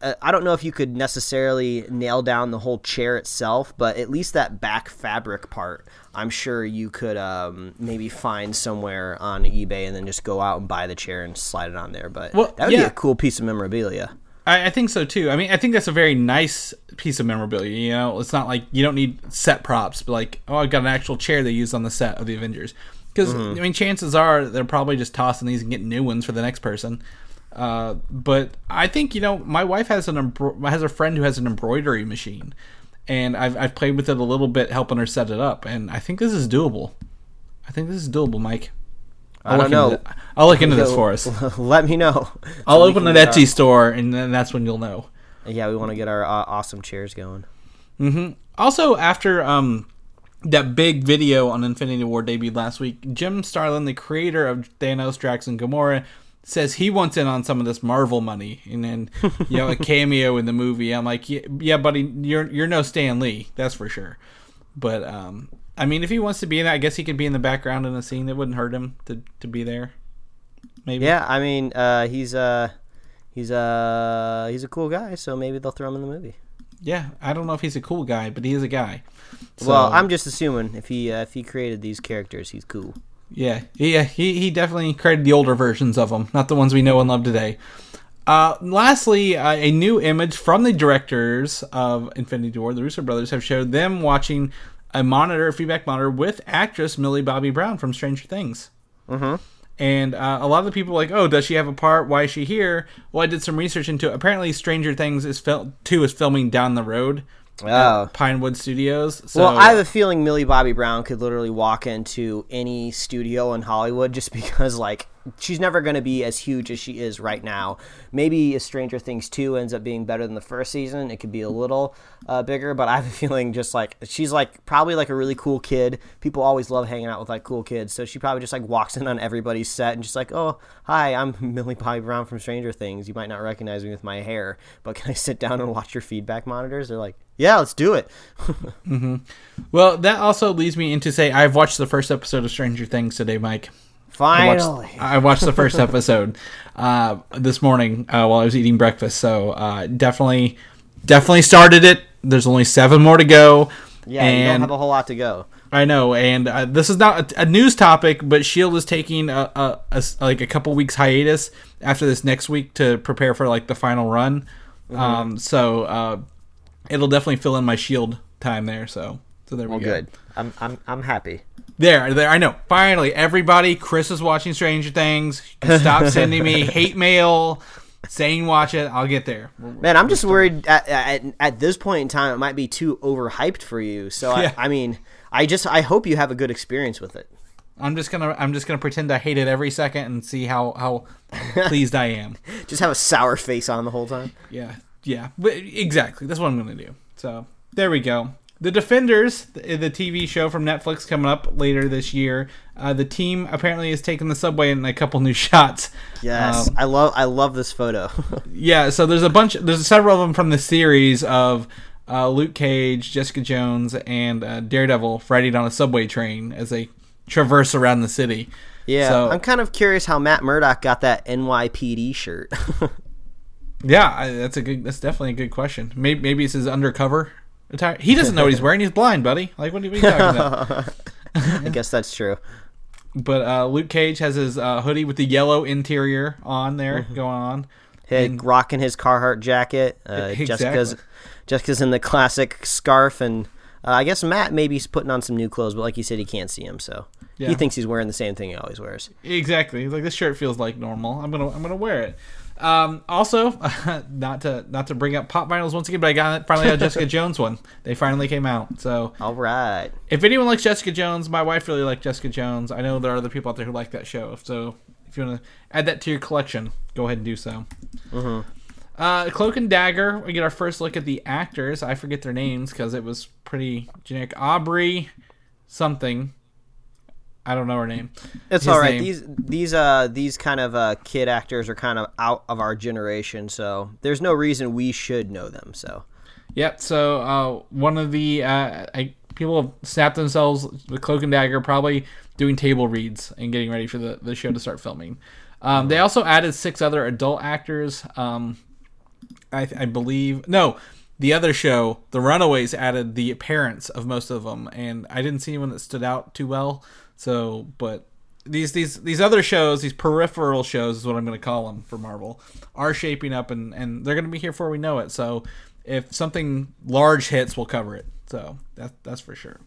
uh, I don't know if you could necessarily nail down the whole chair itself, but at least that back fabric part, I'm sure you could um, maybe find somewhere on eBay and then just go out and buy the chair and slide it on there. But Well, that would be a cool piece of memorabilia. I, I think so too. I mean, I think that's a very nice piece of memorabilia. You know, it's not like you don't need set props, but like, oh, I've got an actual chair they used on the set of the Avengers. Because Mm-hmm. I mean, chances are they're probably just tossing these and getting new ones for the next person. Uh, but I think you know, my wife has an embro- has a friend who has an embroidery machine, and I've I've played with it a little bit, helping her set it up, and I think this is doable. I think this is doable, Mike. I don't look know. Into, I'll look into this for us. Let me know. I'll open an Etsy store, and then that's when you'll know. yeah, we want to get our uh, awesome chairs going. Mm-hmm. Also, after um, that big video on Infinity War debuted last week, Jim Starlin, the creator of Thanos, Drax, and Gamora, says he wants in on some of this Marvel money, and then you know a cameo in the movie. I'm like, yeah, yeah, buddy, you're you're no Stan Lee, that's for sure. But um, I mean, if he wants to be in it, I guess he could be in the background in a scene. It wouldn't hurt him to to be there. Maybe. Yeah, I mean, uh, he's uh, he's uh, he's a cool guy, so maybe they'll throw him in the movie. Yeah, I don't know if he's a cool guy, but he is a guy. well, I'm just assuming if he uh, if he created these characters, he's cool. Yeah, yeah, he, he definitely created the older versions of them, not the ones we know and love today. Uh, lastly, uh, a new image from the directors of Infinity War, the Russo brothers, have showed them watching a monitor, a feedback monitor, with actress Millie Bobby Brown from Stranger Things. Mm-hmm. And uh, a lot of the people are like, oh, does she have a part? Why is she here? Well, I did some research into it. Apparently, Stranger Things is fil- two is filming down the road Oh. Pinewood Studios. So, well, I have a feeling Millie Bobby Brown could literally walk into any studio in Hollywood just because, like, she's never going to be as huge as she is right now. Maybe if Stranger Things 2 ends up being better than the first season, it could be a little uh, bigger, but I have a feeling just like she's like probably like a really cool kid. People always love hanging out with like cool kids, so she probably just like walks in on everybody's set and just like, oh, hi, I'm Millie Bobby Brown from Stranger Things. You might not recognize me with my hair, but can I sit down and watch your feedback monitors? They're like, yeah, let's do it. well, that also leads me into say I've watched the first episode of Stranger Things today, Mike. I watched, Finally. I watched the first episode uh, this morning uh, while I was eating breakfast. So uh, definitely, definitely started it. There's only seven more to go. Yeah, you don't have a whole lot to go. I know, and uh, this is not a, a news topic, but Shield is taking a, a- a like a couple weeks hiatus after this next week to prepare for like the final run. Mm-hmm. Um, so uh, it'll definitely fill in my Shield time there. So so there we go. Well good. I'm I'm I'm happy. There, there. I know. Finally, everybody. Chris is watching Stranger Things. Stop sending me hate mail, saying watch it. I'll get there. Man, I'm just worried at, at at this point in time it might be too overhyped for you. So Yeah. I, I mean, I just I hope you have a good experience with it. I'm just gonna, I'm just gonna pretend I hate it every second and see how how pleased I am. Just have a sour face on the whole time. Yeah, yeah. Exactly. That's what I'm gonna do. So there we go. The Defenders, the, TV show from Netflix, coming up later this year. Uh, the team apparently has taken the subway in a couple new shots. Yes, Um, I love I love this photo. Yeah, so there's a bunch. There's several of them from the series of uh, Luke Cage, Jessica Jones, and uh, Daredevil riding on a subway train as they traverse around the city. yeah, So- I'm kind of curious how Matt Murdock got that NYPD shirt. Yeah, I, that's a good. That's definitely a good question. Maybe maybe it's his undercover attire. He doesn't know what he's wearing. He's blind, buddy. Like what are you, what are you talking about? I guess that's true. But uh, Luke Cage has his uh, hoodie with the yellow interior on there Mm-hmm. going on. Hey, And- rocking his Carhartt jacket. Uh, Exactly. Jessica's Jessica's in the classic scarf, and uh, I guess Matt maybe he's putting on some new clothes, but like you said, he can't see him, so Yeah. he thinks he's wearing the same thing he always wears. Exactly. He's like this shirt feels like normal. I'm gonna I'm gonna wear it. Um, also, not to not to bring up pop vinyls once again, but I got finally got a Jessica Jones one. They finally came out. So All right. if anyone likes Jessica Jones, my wife really liked Jessica Jones. I know there are other people out there who like that show. So if you want to add that to your collection, go ahead and do so. Uh, Cloak and Dagger. We get our first look at the actors. I forget their names because it was pretty generic. Aubrey, something. I don't know her name. It's His all right. name. These these uh these kind of uh kid actors are kind of out of our generation, so there's no reason we should know them. So Yep. So uh, one of the uh, I, people have snapped themselves with Cloak and Dagger, probably doing table reads and getting ready for the, the show to start filming. Um, they also added six other adult actors. Um, I, I believe no, the other show, The Runaways, added the parents of most of them, and I didn't see anyone that stood out too well. So, but these these these other shows, these peripheral shows, is what I'm going to call them for Marvel, are shaping up, and and they're going to be here before we know it. So, if something large hits, we'll cover it. So that that's for sure.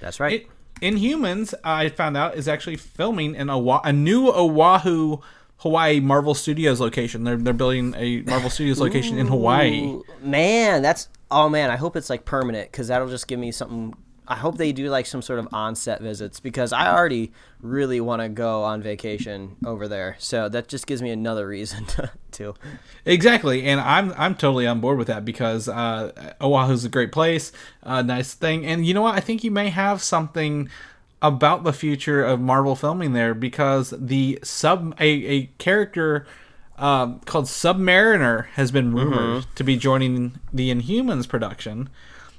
That's right. It, Inhumans, I found out, is actually filming in Oahu, a new Oahu, Hawaii Marvel Studios location. They're they're building a Marvel Studios location in Hawaii. Man, that's oh man. I hope it's like permanent because that'll just give me something. I hope they do like some sort of on-set visits because I already really want to go on vacation over there. So that just gives me another reason to. to. Exactly, and I'm I'm totally on board with that because uh, Oahu's a great place, a nice thing, and you know what? I think you may have something about the future of Marvel filming there because the sub a, a character um, called Submariner has been rumored to be joining the Inhumans production.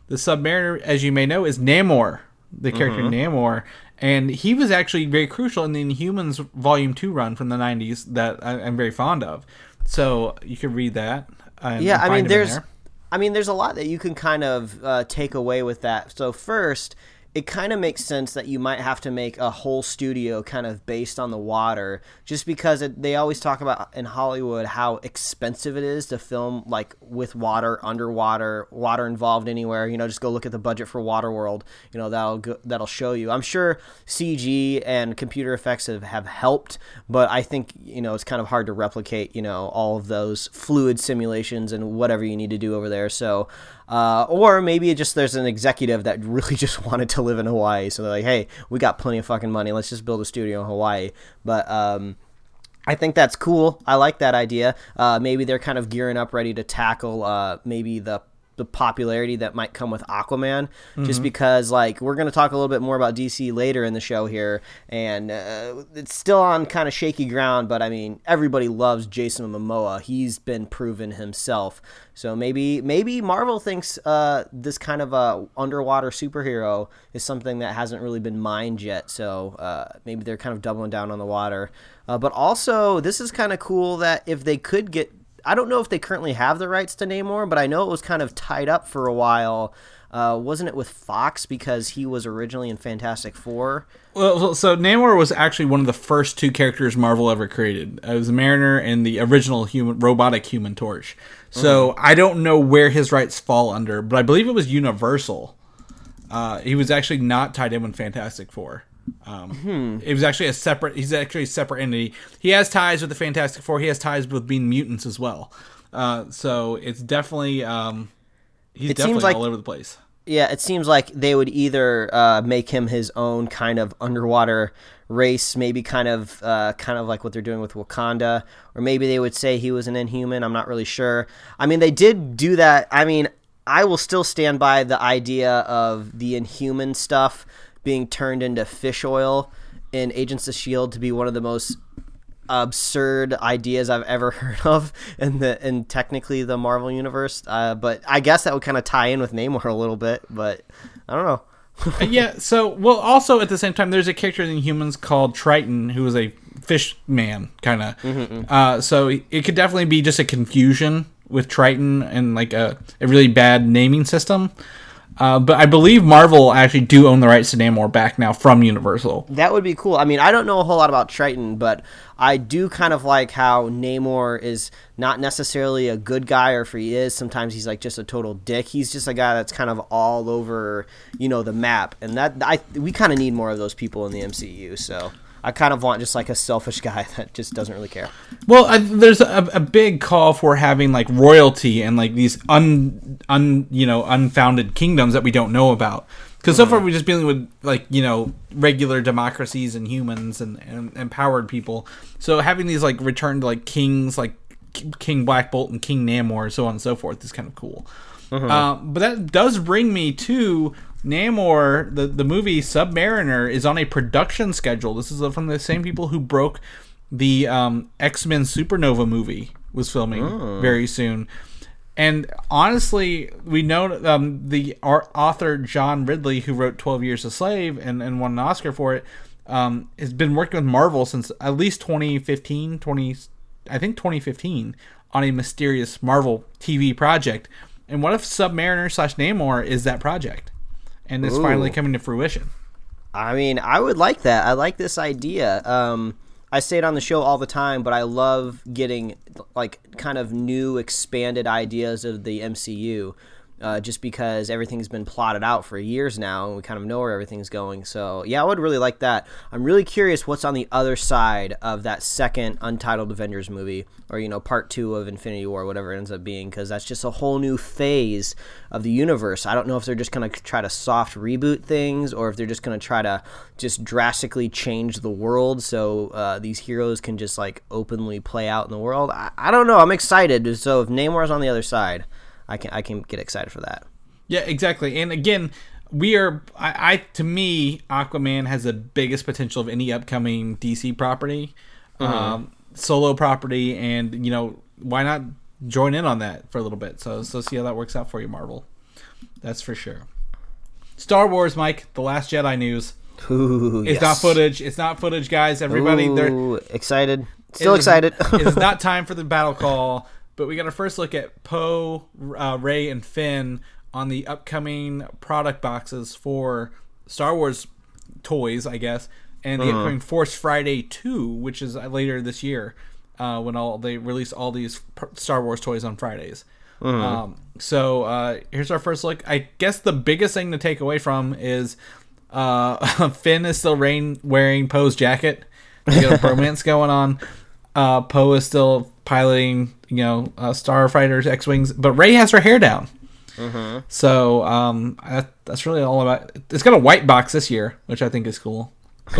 The Submariner, as you may know, is Namor, the character Namor, and he was actually very crucial in the Inhumans Volume Two run from the '90s that I, I'm very fond of. So you could read that. and Yeah, I mean, there's, there. I mean, there's a lot that you can kind of uh, take away with that. So first, it kind of makes sense that you might have to make a whole studio kind of based on the water, just because it, they always talk about in Hollywood how expensive it is to film like with water, underwater, water involved anywhere. You know, just go look at the budget for Waterworld. You know, that'll go, that'll show you. I'm sure CG and computer effects have, have helped, but I think you know it's kind of hard to replicate. You know, all of those fluid simulations and whatever you need to do over there. So. Uh, or maybe it just there's an executive that really just wanted to live in Hawaii, so they're like, "Hey, we got plenty of fucking money. Let's just build a studio in Hawaii." But um, I think that's cool. I like that idea. Uh, maybe they're kind of gearing up, ready to tackle uh, maybe the the popularity that might come with Aquaman, just because like we're gonna talk a little bit more about DC later in the show here, and uh, it's still on kind of shaky ground. But I mean, everybody loves Jason Momoa. He's been proven himself. So maybe maybe Marvel thinks uh, this kind of a underwater superhero is something that hasn't really been mined yet. So uh, maybe they're kind of doubling down on the water. Uh, but also, this is kind of cool that if they could get, I don't know if they currently have the rights to Namor, but I know it was kind of tied up for a while. Uh, wasn't it with Fox because he was originally in Fantastic Four? Well, so Namor was actually one of the first two characters Marvel ever created. It was Mariner and the original human robotic Human Torch. So I don't know where his rights fall under, but I believe it was Universal. Uh, he was actually not tied in with Fantastic Four. Um, It was actually a separate. He's actually a separate entity. He has ties with the Fantastic Four. He has ties with being mutants as well. Uh, so it's definitely um, he's It seems definitely like- all over the place. Yeah, it seems like they would either uh, make him his own kind of underwater race, maybe kind of uh, kind of like what they're doing with Wakanda, or maybe they would say he was an Inhuman. I'm not really sure. I mean, they did do that. I mean, I will still stand by the idea of the Inhuman stuff being turned into fish oil in Agents of Shield to be one of the most absurd ideas I've ever heard of in the in technically the Marvel universe. Uh, but I guess that would kind of tie in with Namor a little bit. But I don't know. Uh, yeah. So, well, also at the same time, there's a character in Humans called Triton, who is a fish man, kind of. Uh, so it could definitely be just a confusion with Triton and like a, a really bad naming system. Uh, but I believe Marvel actually do own the rights to Namor back now from Universal. That would be cool. I mean, I don't know a whole lot about Triton, but I do kind of like how Namor is not necessarily a good guy, or if he is, sometimes he's like just a total dick. He's just a guy that's kind of all over, you know, the map, and that I we kind of need more of those people in the MCU. So I kind of want just like a selfish guy that just doesn't really care. Well, I, there's a, a big call for having like royalty and like these un, un you know unfounded kingdoms that we don't know about. Because so far we're just dealing with like you know regular democracies and humans and, and empowered people. So having these like returned like kings like King Black Bolt and King Namor, so on and so forth, is kind of cool. Uh, but that does bring me to Namor. The the movie Submariner is on a production schedule. This is from the same people who broke the um, X Men Supernova movie was filming very soon. And honestly, we know um, the art author John Ridley, who wrote Twelve Years a Slave and, and won an Oscar for it, um, has been working with Marvel since at least 2015, 20, I think 2015, on a mysterious Marvel TV project. And what if Submariner slash Namor is that project, and it's finally coming to fruition? I mean, I would like that. I like this idea. Um, I say it on the show all the time, but I love getting like kind of new, expanded ideas of the MCU. Uh, just because everything's been plotted out for years now, and we kind of know where everything's going. So, yeah, I would really like that. I'm really curious what's on the other side of that second untitled Avengers movie, or you know, part two of Infinity War, whatever it ends up being, because that's just a whole new phase of the universe. I don't know if they're just going to try to soft reboot things, or if they're just going to try to just drastically change the world so uh, these heroes can just like openly play out in the world. I, I don't know. I'm excited. So if Namor's on the other side, I can I can get excited for that. Yeah, exactly. And again, we are. I, I to me, Aquaman has the biggest potential of any upcoming DC property, um, solo property, and you know why not join in on that for a little bit? So so see how that works out for you, Marvel. That's for sure. Star Wars, Mike, the Last Jedi news. Ooh, It's yes. not footage. It's not footage, guys. Everybody, they're excited. Still it is- excited. it is not time for the battle call, but we got to first look at Poe, uh, Rey, and Finn on the upcoming product boxes for Star Wars toys, I guess, and the upcoming Force Friday two, which is later this year, uh, when all they release all these Star Wars toys on Fridays. Um, so uh, here's our first look. I guess the biggest thing to take away from is uh, Finn is still rain- wearing Poe's jacket. They got a bromance going on. Uh, Poe is still piloting, you know, uh, starfighters, X-wings, but Rey has her hair down. So um, that, that's really all about. It's got a white box this year, which I think is cool.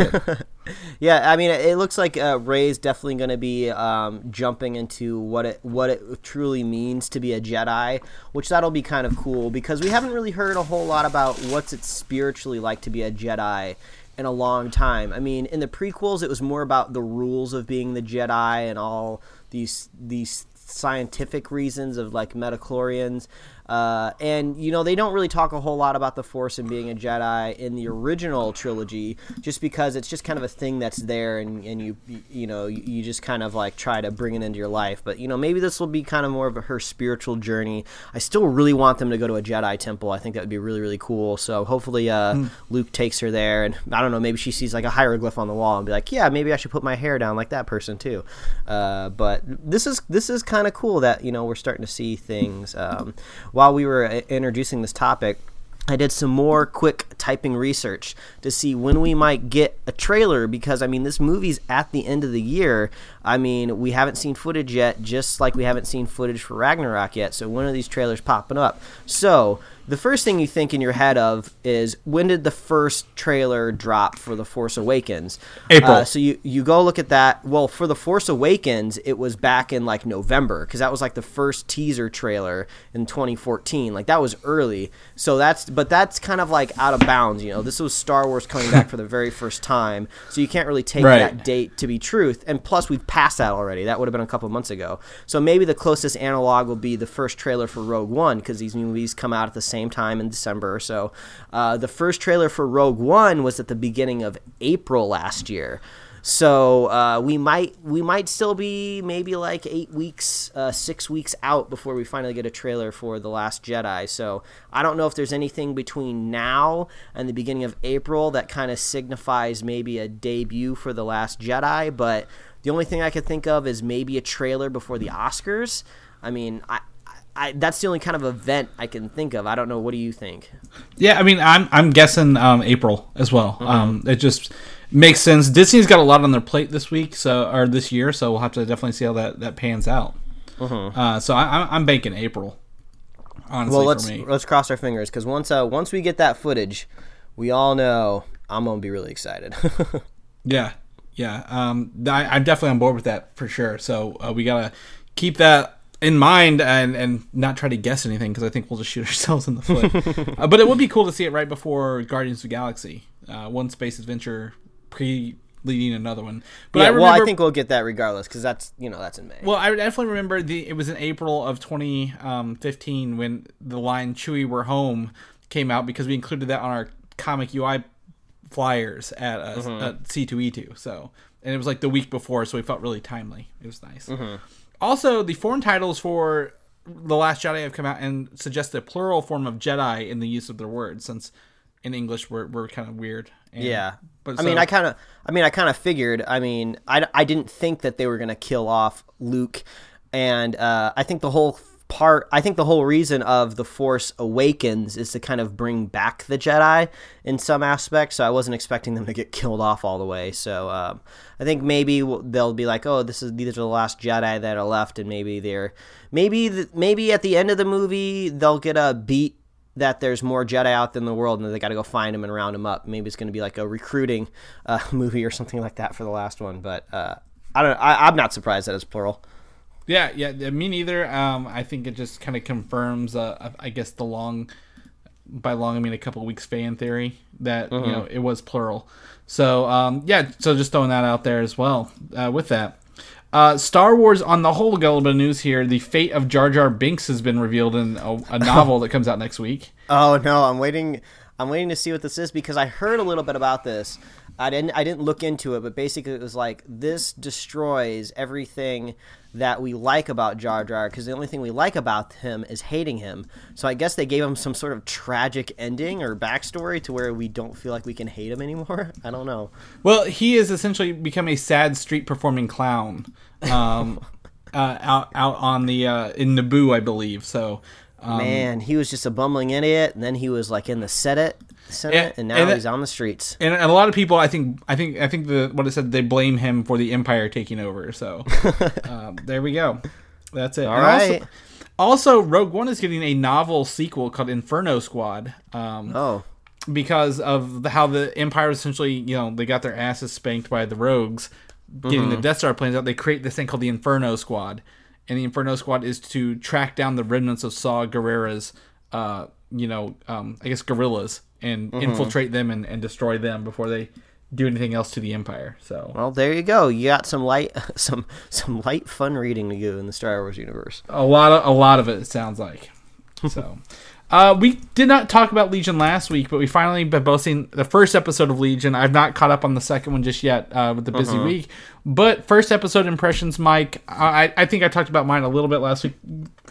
Yeah, I mean, it it looks like uh, Rey's definitely going to be um, jumping into what it what it truly means to be a Jedi, which that'll be kind of cool because we haven't really heard a whole lot about what's it spiritually like to be a Jedi in a long time. I mean, in the prequels, it was more about the rules of being the Jedi and all these these scientific reasons of like midi-chlorians. Uh, and you know they don't really talk a whole lot about the Force and being a Jedi in the original trilogy, just because it's just kind of a thing that's there, and, and you you- know you, you just kind of like try to bring it into your life. But you know maybe this will be kind of more of a, her spiritual journey. I still really want them to go to a Jedi temple. I think that would be really really cool. So hopefully uh, Luke takes her there, and I don't know maybe she sees like a hieroglyph on the wall and be like, yeah, maybe I should put my hair down like that person too. Uh, but this is this is kind of cool that you know we're starting to see things. Um, while we were uh, introducing this topic, I did some more quick typing research to see when we might get a trailer because I mean this movie's at the end of the year. I mean we haven't seen footage yet, just like we haven't seen footage for Ragnarok yet. So when are these trailers popping up? So the first thing you think in your head of is when did the first trailer drop for The Force Awakens? April. Uh, so you you go look at that. Well, for The Force Awakens, it was back in like November because that was like the first teaser trailer in 2014. Like that was early. So that's but that's kind of like out of bounds. You know, this was Star Wars coming back for the very first time, so you can't really take Right. that date to be truth. And plus, we've passed that already. That would have been a couple months ago. So maybe the closest analog will be the first trailer for Rogue One because these movies come out at the same time in December or so. Uh, the first trailer for Rogue One was at the beginning of April last year. So uh, we might we might still be maybe like eight weeks, uh, six weeks out before we finally get a trailer for the Last Jedi. So I don't know if there's anything between now and the beginning of April that kind of signifies maybe a debut for the Last Jedi. But the only thing I could think of is maybe a trailer before the Oscars. I mean, I, I that's the only kind of event I can think of. I don't know. What do you think? Yeah, I mean, I'm I'm guessing um, April as well. Um, it just makes sense. Disney's got a lot on their plate this week, so or this year, so we'll have to definitely see how that, that pans out. Uh, so I, I'm I'm banking April. Honestly, Well, let's for me. let's cross our fingers because once uh, once we get that footage, we all know I'm gonna be really excited. Yeah, yeah. Um, I, I'm definitely on board with that for sure. So uh, we gotta keep that in mind and and not try to guess anything because I think we'll just shoot ourselves in the foot. uh, but it would be cool to see it right before Guardians of the Galaxy, uh, one space adventure pre leading another one. But yeah, I well, I think we'll get that regardless because that's you know that's in May. Well, I definitely remember the. It was in April of 2015 when the line "Chewy, we're home" came out because we included that on our comic UI flyers at, uh, Mm-hmm. at C2E2. So, and it was like the week before, so we felt really timely. It was nice. Mm-hmm. also, the foreign titles for the Last Jedi have come out and suggest a plural form of Jedi in the use of their words, since in English we're, we're kind of weird. And, Yeah, but I mean, I kind of, I mean, I kind of figured. I mean, I, I didn't think that they were gonna kill off Luke, and uh, I think the whole part, I think the whole reason of the Force Awakens is to kind of bring back the Jedi in some aspects. So I wasn't expecting them to get killed off all the way. So um, I think maybe they'll be like, oh, this is these are the last Jedi that are left, and maybe they're maybe the, maybe at the end of the movie they'll get a beat that there's more Jedi out in the world and they got to go find them and round them up. Maybe it's going to be like a recruiting uh, movie or something like that for the last one. But uh, I don't. I, I'm not surprised that it's plural. Yeah, yeah, me neither. Um, I think it just kind of confirms, uh, I guess, the long, by long I mean a couple weeks fan theory that you know it was plural. So um, yeah, so just throwing that out there as well. Uh, with that, uh, Star Wars on the whole, got a little bit of news here. The fate of Jar Jar Binks has been revealed in a, a novel that comes out next week. Oh no, I'm waiting. I'm waiting to see what this is because I heard a little bit about this. I didn't. I didn't look into it, but basically it was like this destroys everything that we like about Jar Jar because the only thing we like about him is hating him. So I guess they gave him some sort of tragic ending or backstory to where we don't feel like we can hate him anymore. I don't know. Well, he has essentially become a sad street performing clown. Um, uh, out out on the uh, in Naboo, I believe. So. Um, Man, he was just a bumbling idiot, and then he was like in the Senate, Senate, And- and now and it- he's on the streets. and, a lot of people, I think, I think, I think the what it said they blame him for the Empire taking over. So um, there we go. That's it. All right. Also, also, Rogue One is getting a novel sequel called Inferno Squad. Um, Oh, because of the, how the Empire essentially, you know, they got their asses spanked by the Rogues, getting Mm-hmm. the Death Star planes out. They create this thing called the Inferno Squad, and the Inferno Squad is to track down the remnants of Saw Gerrera's, uh, you know, um, I guess guerrillas and Mm-hmm. infiltrate them and, and destroy them before they do anything else to the Empire. So well, there you go. You got some light, some some light fun reading to do in the Star Wars universe. a lot of a lot of it, it sounds like. So, uh, we did not talk about Legion last week, but we finally been both seen the first episode of Legion. I've not caught up on the second one just yet uh, with the busy week. But first episode impressions, Mike. I, I think I talked about mine a little bit last week.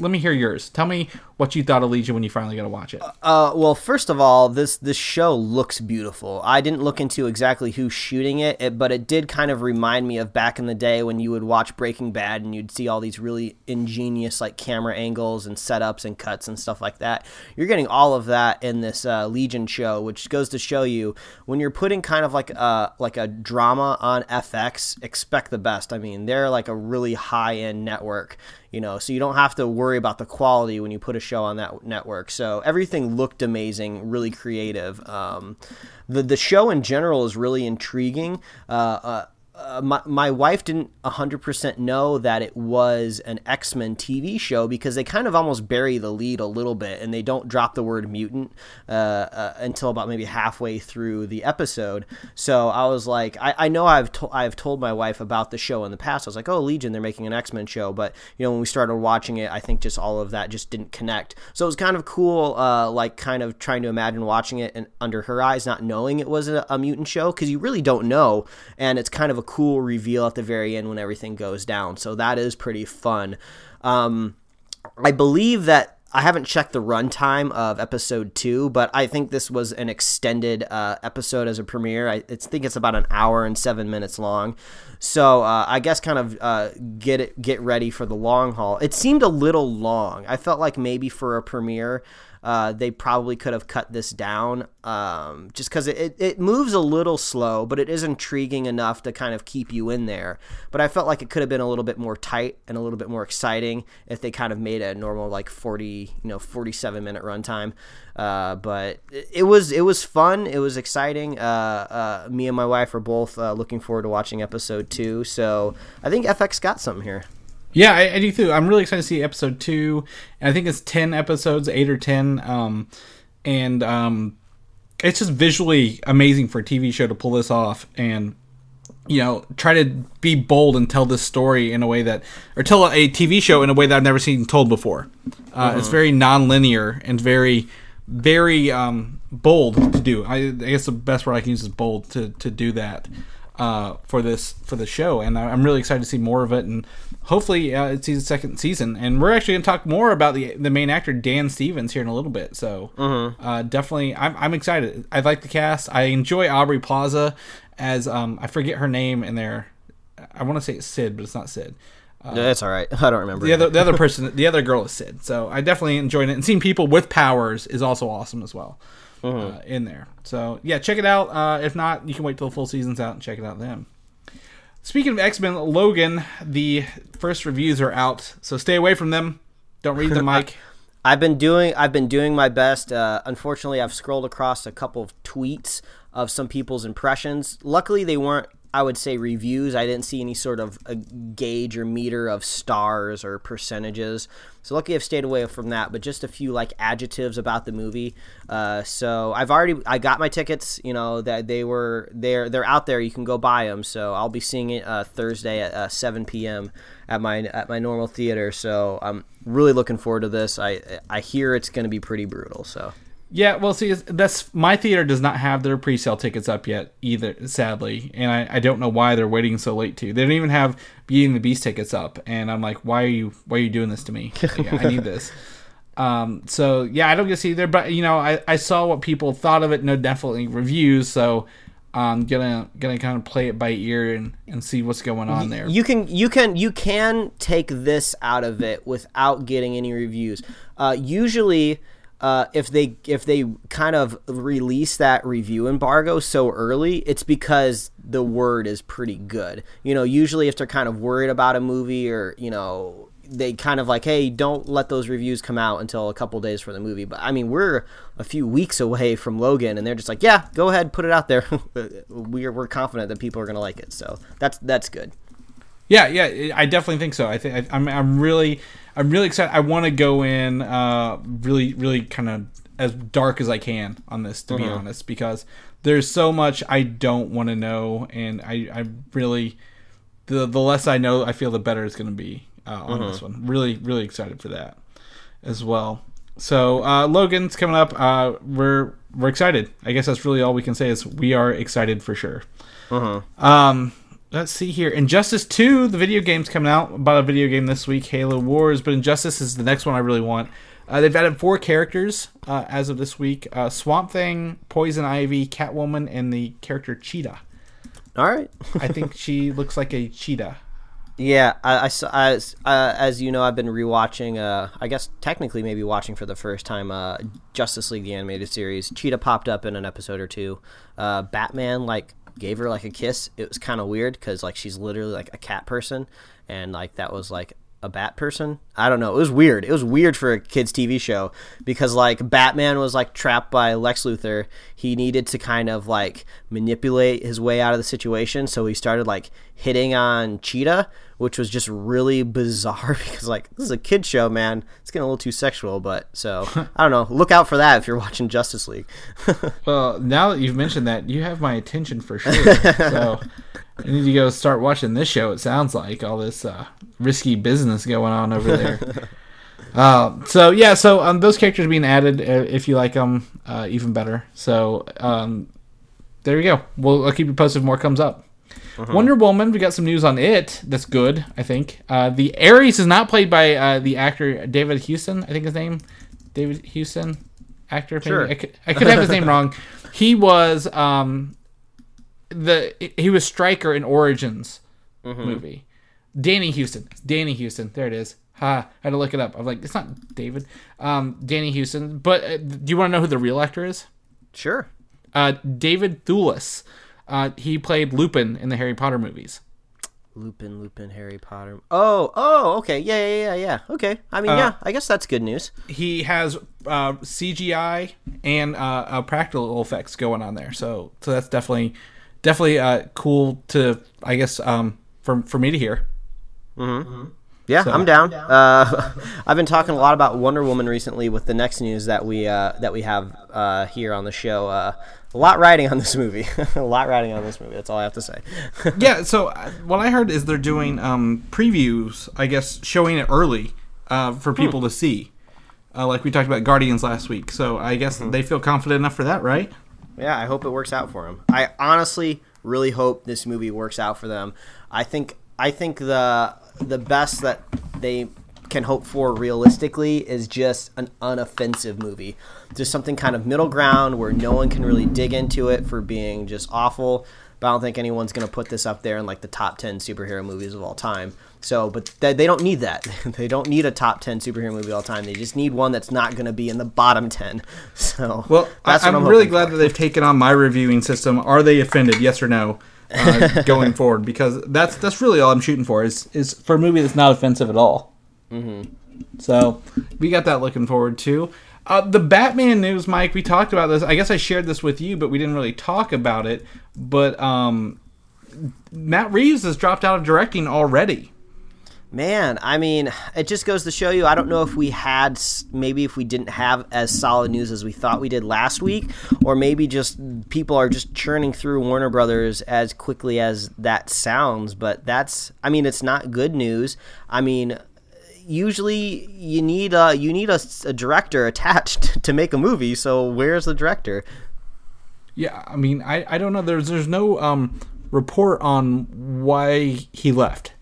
Let me hear yours. Tell me what you thought of Legion when you finally got to watch it. Uh, well, first of all, this this show looks beautiful. I didn't look into exactly who's shooting it, it, but it did kind of remind me of back in the day when you would watch Breaking Bad and you'd see all these really ingenious like camera angles and setups and cuts and stuff like that. You're getting all of that in this uh, Legion show, which goes to show you when you're putting kind of like a like a drama on FX, expect the best. I mean, they're like a really high end network you know so you don't have to worry about the quality when you put a show on that network. So everything looked amazing really creative. Um, the the show in general is really intriguing. Uh, uh, uh, my, my wife didn't 100% know that it was an X-Men TV show because they kind of almost bury the lead a little bit and they don't drop the word mutant uh, uh, until about maybe halfway through the episode. So I was like, I, I know I've to- I've told my wife about the show in the past. I was like, oh, Legion, they're making an X-Men show. But, you know, when we started watching it, I think just all of that just didn't connect. So it was kind of cool, uh, like kind of trying to imagine watching it and under her eyes, not knowing it was a, a mutant show because you really don't know. And it's kind of a cool reveal at the very end when everything goes down. So that is pretty fun. Um, I believe that I haven't checked the runtime of episode two, but I think this was an extended uh, episode as a premiere. I think it's about an hour and seven minutes long. So uh, I guess kind of uh, get it get ready for the long haul. It seemed a little long. I felt like maybe for a premiere. Uh, they probably could have cut this down um, just because it, it, moves a little slow, but it is intriguing enough to kind of keep you in there. But I felt like it could have been a little bit more tight and a little bit more exciting if they kind of made a normal like 40, you know, 47 minute runtime. Uh, but it, it was it was fun. It was exciting. Uh, uh, me and my wife are both uh, looking forward to watching episode two. So I think FX got something here. Yeah, I, I do too. I'm really excited to see episode two. I think it's ten episodes, eight or ten. Um, and um, it's just visually amazing for a TV show to pull this off and you know try to be bold and tell this story in a way that or tell a TV show in a way that I've never seen told before. Uh, It's very non-linear and very very um, bold to do. I, I guess the best word I can use is bold to to do that. uh, for this for the show, and I- I'm really excited to see more of it. And hopefully, uh, it sees a second season. And we're actually going to talk more about the the main actor Dan Stevens here in a little bit. So uh, definitely, I'm I'm excited. I like the cast. I enjoy Aubrey Plaza as um I forget her name in there. I want to say it's Syd, but it's not Syd. That's all right. I don't remember. The other the other person, the other girl is Syd. So I definitely enjoyed it. And seeing people with powers is also awesome as well uh, in there. So yeah, check it out. Uh, if not, you can wait till the full season's out and check it out then. Speaking of X Men, Logan, the first reviews are out, so stay away from them. Don't read them, Mike. I've been doing I've been doing my best. Uh, unfortunately, I've scrolled across a couple of tweets of some people's impressions. Luckily, they weren't. I would say reviews. I didn't see any sort of a gauge or meter of stars or percentages. So lucky I've stayed away from that. But just a few like adjectives about the movie. Uh, so I've already I got my tickets. You know that they were they're they're out there. You can go buy them. So I'll be seeing it uh, Thursday at uh, 7 p.m. at my at my normal theater. So I'm really looking forward to this. I I hear it's going to be pretty brutal. So Yeah, well, see, that's my theater does not have their pre-sale tickets up yet either, sadly, and I, I don't know why they're waiting so late to. They don't even have Beauty and the Beast tickets up, and I'm like, why are you why are you doing this to me? Like, I need this. Um, so yeah, I don't get to see there, but you know, I, I saw what people thought of it. No, definitely reviews. So I'm gonna gonna kind of play it by ear and, and see what's going on there. You can you can you can take this out of it without getting any reviews. Uh, usually, uh, if they if they kind of release that review embargo so early, it's because the word is pretty good. You know, usually if they're kind of worried about a movie or you know they kind of like, hey, don't let those reviews come out until a couple days for the movie. But I mean, we're a few weeks away from Logan, and they're just like, yeah, go ahead, put it out there. we're we're confident that people are gonna like it, so that's that's good. Yeah, yeah, I definitely think so. I think I'm, I'm really, I'm really excited. I want to go in, uh, really, really kind of as dark as I can on this, to be honest, because there's so much I don't want to know, and I, I really, the the less I know, I feel the better it's going to be uh, on this one. Really, really excited for that as well. So uh, Logan's coming up. Uh, we're we're excited. I guess that's really all we can say is we are excited for sure. Uh-huh. Um, let's see here. Injustice 2, the video game's coming out. About a video game this week, Halo Wars, but Injustice is the next one I really want. Uh, they've added four characters uh, as of this week: uh, Swamp Thing, Poison Ivy, Catwoman, and the character Cheetah. All right. I think she looks like a cheetah. Yeah, I, I as uh, as you know, I've been rewatching. Uh, I guess technically, maybe watching for the first time. Uh, Justice League the animated series. Cheetah popped up in an episode or two. Uh, Batman like gave her like a kiss. It was kind of weird because like she's literally like a cat person, and like that was like a bat person. I don't know. It was weird. It was weird for a kids TV show because like Batman was like trapped by Lex Luthor. He needed to kind of like manipulate his way out of the situation, so he started like hitting on Cheetah, which was just really bizarre because like this is a kid show, man. It's getting a little too sexual, but so I don't know. Look out for that if you're watching Justice League. Well, now that you've mentioned that, you have my attention for sure. so I need to go start watching this show. It sounds like all this uh, risky business going on over there. uh, so yeah, so um, those characters being added, uh, if you like them, uh, even better. So um, there you go. We'll I'll keep you posted if more comes up. Wonder Woman, we got some news on it. That's good, I think. Uh, the Ares is not played by uh, the actor David Houston. I think his name, David Houston, actor. maybe? Sure. I could, I could have his name wrong. He was um, the he was Stryker in Origins movie. Danny Huston. Danny Huston. There it is. Ha! I had to look it up. I'm like, it's not David. Um, Danny Huston. But uh, do you want to know who the real actor is? sure. Uh, David Thewlis. Uh, he played Lupin in the Harry Potter movies. Lupin, Lupin, Harry Potter. Oh, oh, okay. Yeah, yeah, yeah, yeah. Okay. I mean, yeah. I guess that's good news. He has uh, CGI and uh, uh, practical effects going on there, so so that's definitely definitely uh, cool to I guess um, for for me to hear. Yeah, I'm down. Uh, I've been talking a lot about Wonder Woman recently with the next news that we uh, that we have uh, here on the show. A lot riding on this movie. a lot riding on this movie. That's all I have to say. yeah, so uh, what I heard is they're doing um, previews, I guess, showing it early uh, for people to see. Uh, like we talked about Guardians last week. So I guess they feel confident enough for that, right? yeah, I hope it works out for them. I honestly Really hope this movie works out for them. I think I think the the best that they can hope for realistically is just an unoffensive movie. Just something kind of middle ground where no one can really dig into it for being just awful. But I don't think anyone's going to put this up there in like the top 10 superhero movies of all time. So, but they, they don't need that. they don't need a top 10 superhero movie all time. They just need one that's not going to be in the bottom 10. So, Well, that's I, I'm really glad for. that they've taken on my reviewing system. Are they offended? Yes or no? Uh, going forward, because that's that's really all I'm shooting for is is for a movie that's not offensive at all. Mm-hmm. So we got that looking forward to. Uh, the Batman news, Mike. We talked about this. I guess I shared this with you, but we didn't really talk about it. But um, Matt Reeves has dropped out of directing already. Man, I mean, it just goes to show you. I don't know if we had, maybe if we didn't have as solid news as we thought we did last week, or maybe just people are just churning through Warner Brothers as quickly as that sounds. But that's, I mean, it's not good news. I mean, usually you need a you need a, a director attached to make a movie. So where's the director? Yeah, I mean, I, I don't know. There's there's no um, report on why he left,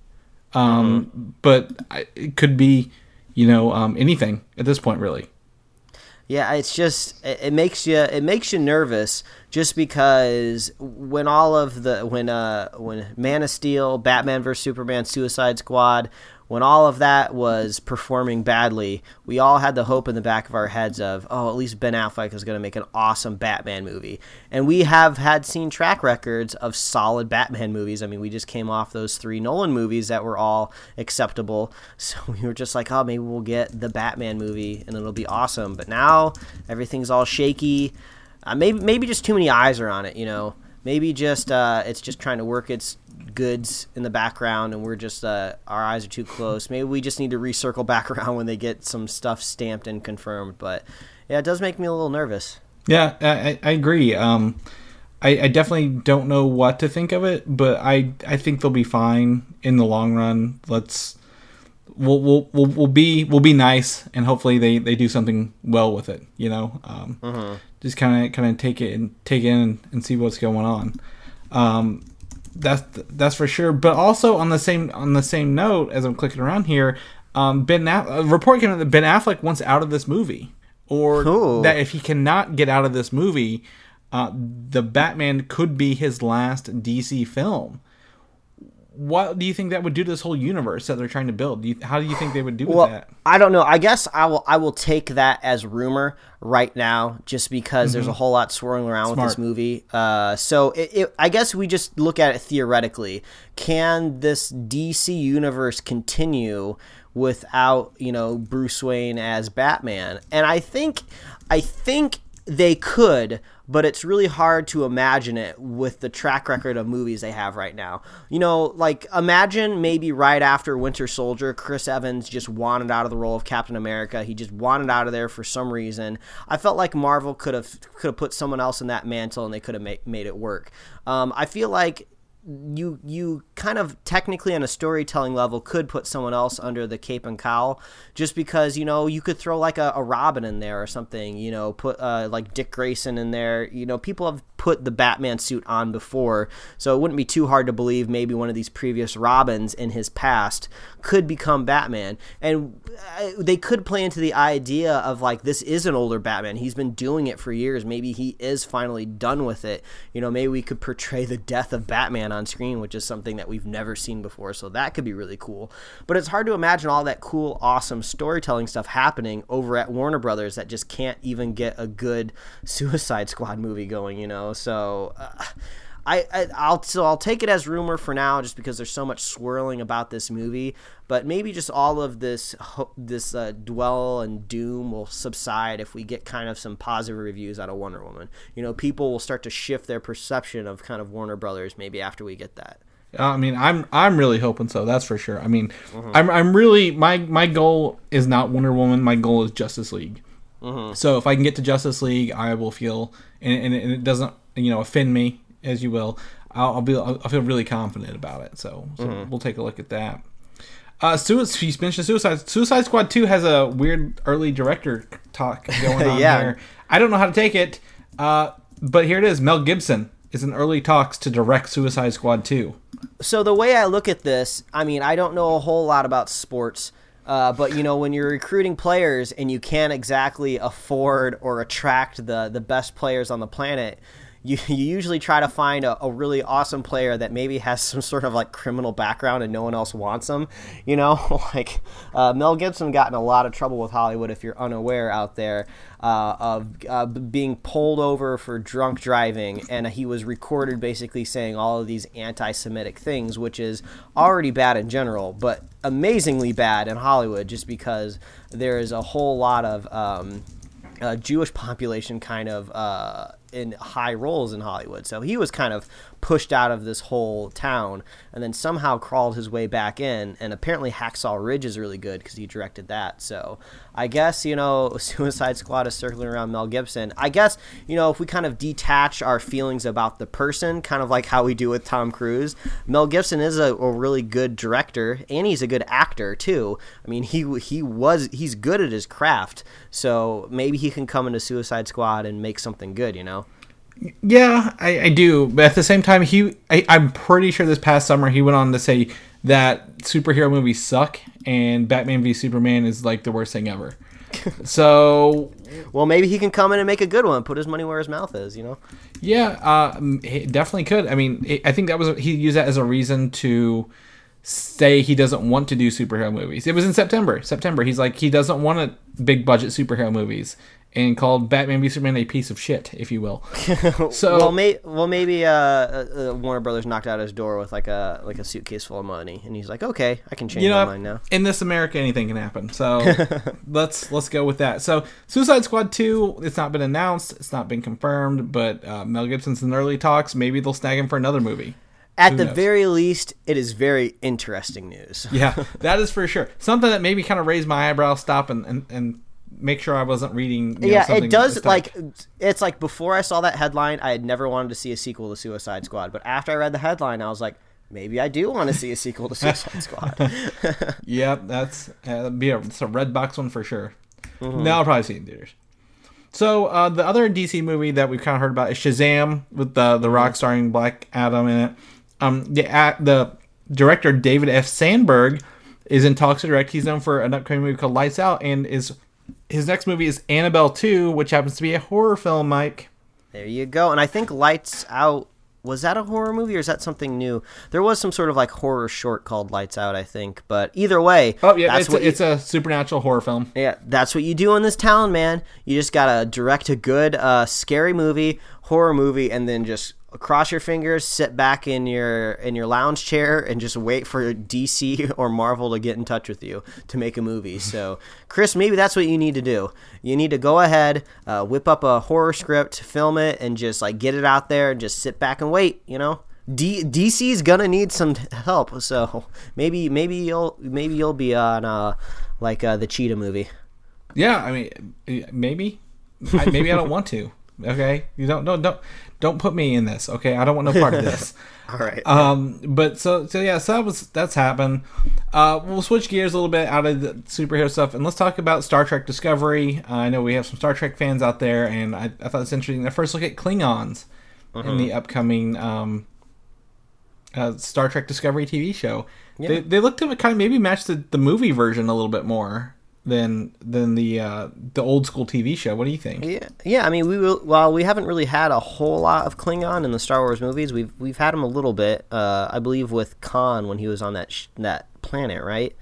um, but I, it could be, you know, um, anything at this point, really. Yeah, it's just it, it makes you it makes you nervous just because when all of the when uh when Man of Steel, Batman vs Superman, Suicide Squad, when all of that was performing badly, we all had the hope in the back of our heads of oh at least Ben Affleck is going to make an awesome Batman movie, and we have had seen track records of solid Batman movies. I mean, we just came off those three Nolan movies that were all acceptable, so we were just like oh maybe we'll get the Batman movie and it'll be awesome. But now everything's all shaky. Uh, maybe maybe just too many eyes are on it. You know, maybe just uh, it's just trying to work its goods in the background, and we're just uh, our eyes are too close. Maybe we just need to recircle back around when they get some stuff stamped and confirmed. But yeah, it does make me a little nervous. Yeah, I, I- agree. Um, I, I definitely don't know what to think of it, but I I think they'll be fine in the long run. Let's we'll we'll we'll, we'll be we'll be nice, and hopefully they, they do something well with it. You know, um, just kind of kind of take it and take in and see what's going on. Um, that's that's for sure. But also on the same on the same note, as I'm clicking around here, um, Ben Aff- a report came out that Ben Affleck wants out of this movie, or Ooh. that if he cannot get out of this movie, uh, the Batman could be his last DC film. What do you think that would do to this whole universe that they're trying to build? Do you, how do you think they would do with Well, that? I don't know. I guess I will. I will take that as rumor right now, just because there's a whole lot swirling around with this Mm-hmm. Movie. Uh, so it, it, I guess we just look at it theoretically. Can this DC universe continue without you know Bruce Wayne as Batman? And I think, I think they could, but it's really hard to imagine it with the track record of movies they have right now. You know, like imagine maybe right after Winter Soldier, Chris Evans just wanted out of the role of Captain America. He just wanted out of there for some reason. I felt like Marvel could have could have put someone else in that mantle and they could have made made it work. Um, I feel like you you kind of technically on a storytelling level could put someone else under the cape and cowl just because you know you could throw like a, a robin in there or something you know put uh, like dick grayson in there. You know people have put the batman suit on before so it wouldn't be too hard to believe maybe one of these previous robins in his past could become batman. And uh, they could play into the idea of like this is an older batman. He's been doing it for years. Maybe he is finally done with it. You know maybe we could portray the death of batman on screen which is something that we've never seen before so that could be really cool. But it's hard to imagine all that cool awesome storytelling stuff happening over at warner brothers that just can't even get a good suicide squad movie going you know so uh, I, I I'll so I'll take it as rumor for now, just because there's so much swirling about this movie. But maybe just all of this this uh, dwell and doom will subside if we get kind of some positive reviews out of Wonder Woman. You know, people will start to shift their perception of kind of Warner Brothers maybe after we get that. I mean, I'm I'm really hoping so. That's for sure. I mean, I'm I'm really my my goal is not Wonder Woman. My goal is Justice League. So if I can get to Justice League, I will feel, and, and it doesn't you know offend me as you will. I'll, I'll be I'll feel really confident about it. So, so we'll take a look at that. Uh, Suicide, you mentioned Suicide. Suicide Squad Two has a weird early director talk going on Yeah. there. I don't know how to take it, uh, but here it is. Mel Gibson is in early talks to direct Suicide Squad 2. So the way I look at this, I mean, I don't know a whole lot about sports, uh, but you know, when you're recruiting players and you can't exactly afford or attract the the best players on the planet, you, you usually try to find a, a, really awesome player that maybe has some sort of like criminal background and no one else wants them. You know, like uh, Mel Gibson got in a lot of trouble with Hollywood if you're unaware out there uh, of uh, being pulled over for drunk driving, and he was recorded basically saying all of these anti-Semitic things, which is already bad in general, but amazingly bad in Hollywood just because there is a whole lot of um, uh, Jewish population kind of uh, in high roles in Hollywood. So he was kind of pushed out of this whole town and then somehow crawled his way back in. And apparently, Hacksaw Ridge is really good because he directed that. So I guess, you know, Suicide Squad is circling around Mel Gibson. I guess, you know, if we kind of detach our feelings about the person, kind of like how we do with Tom Cruise, Mel Gibson is a, a really good director and he's a good actor too. I mean, he he was he's good at his craft. So maybe he can come into Suicide Squad and make something good, you know. Yeah, I, I, do, but at the same time, he I, I'm pretty sure this past summer he went on to say that superhero movies suck and Batman v Superman is like the worst thing ever. so, well, maybe he can come in and make a good one, put his money where his mouth is, you know. Yeah, uh, he definitely could. I mean, I think that was he used that as a reason to say he doesn't want to do superhero movies. It was in September. September. He's like he doesn't want a big budget superhero movies and called Batman v Superman a piece of shit, if you will. So well, may, well maybe uh, uh, uh, Warner Brothers knocked out his door with like a like a suitcase full of money, and he's like, okay, I can change you know, my mind now. In this America, anything can happen. So let's let's go with that. So Suicide Squad two, it's not been announced, it's not been confirmed, but uh, Mel Gibson's in early talks. Maybe they'll snag him for another movie. At Who the knows? very least, it is very interesting news. yeah, that is for sure. Something that maybe kind of raised my eyebrow, stop, and, and, and make sure I wasn't reading. yeah, know, it does. Like it's like before I saw that headline, I had never wanted to see a sequel to Suicide Squad, but after I read the headline, I was like, maybe I do want to see a sequel to Suicide Squad. yep, that's uh, be a, it's a red box one for sure. Mm-hmm. Now I'll probably see it in theaters. So uh, the other DC movie that we've kind of heard about is Shazam with the the Rock starring Black Adam in it. Um, the uh, the director David F. Sandberg is in talks to direct. He's known for an upcoming movie called Lights Out and is his next movie is Annabelle 2, which happens to be a horror film, Mike. There you go. And I think Lights Out was that a horror movie or is that something new? There was some sort of like horror short called Lights Out, I think. But either way, oh yeah, it's, a, you, it's a supernatural horror film. Yeah, that's what you do in this town, man. You just gotta direct a good, uh, scary movie, horror movie, and then just cross your fingers, sit back in your in your lounge chair, and just wait for DC or Marvel to get in touch with you to make a movie. So, Chris, maybe that's what you need to do. You need to go ahead, uh, whip up a horror script, film it, and just like get it out there, and just sit back and wait. You know. D- DC's gonna need some help, so maybe maybe you'll maybe you'll be on uh, like uh, the Cheetah movie. Yeah, I mean, maybe, I, maybe I don't want to. Okay, you don't don't don't don't put me in this. Okay, I don't want no part of this. All right. Um, but so so yeah, so that was that's happened. Uh, we'll switch gears a little bit out of the superhero stuff and let's talk about Star Trek Discovery. Uh, I know we have some Star Trek fans out there, and I, I thought it's interesting to first look at Klingons uh-huh. in the upcoming um, uh, Star Trek Discovery TV show. Yeah. They, they look to kind of maybe match the, the movie version a little bit more than than the uh, the old school TV show. What do you think? Yeah, yeah. I mean, we will. Well, we haven't really had a whole lot of Klingon in the Star Wars movies. We've we've had him a little bit. Uh, I believe with Khan when he was on that sh- that planet, right?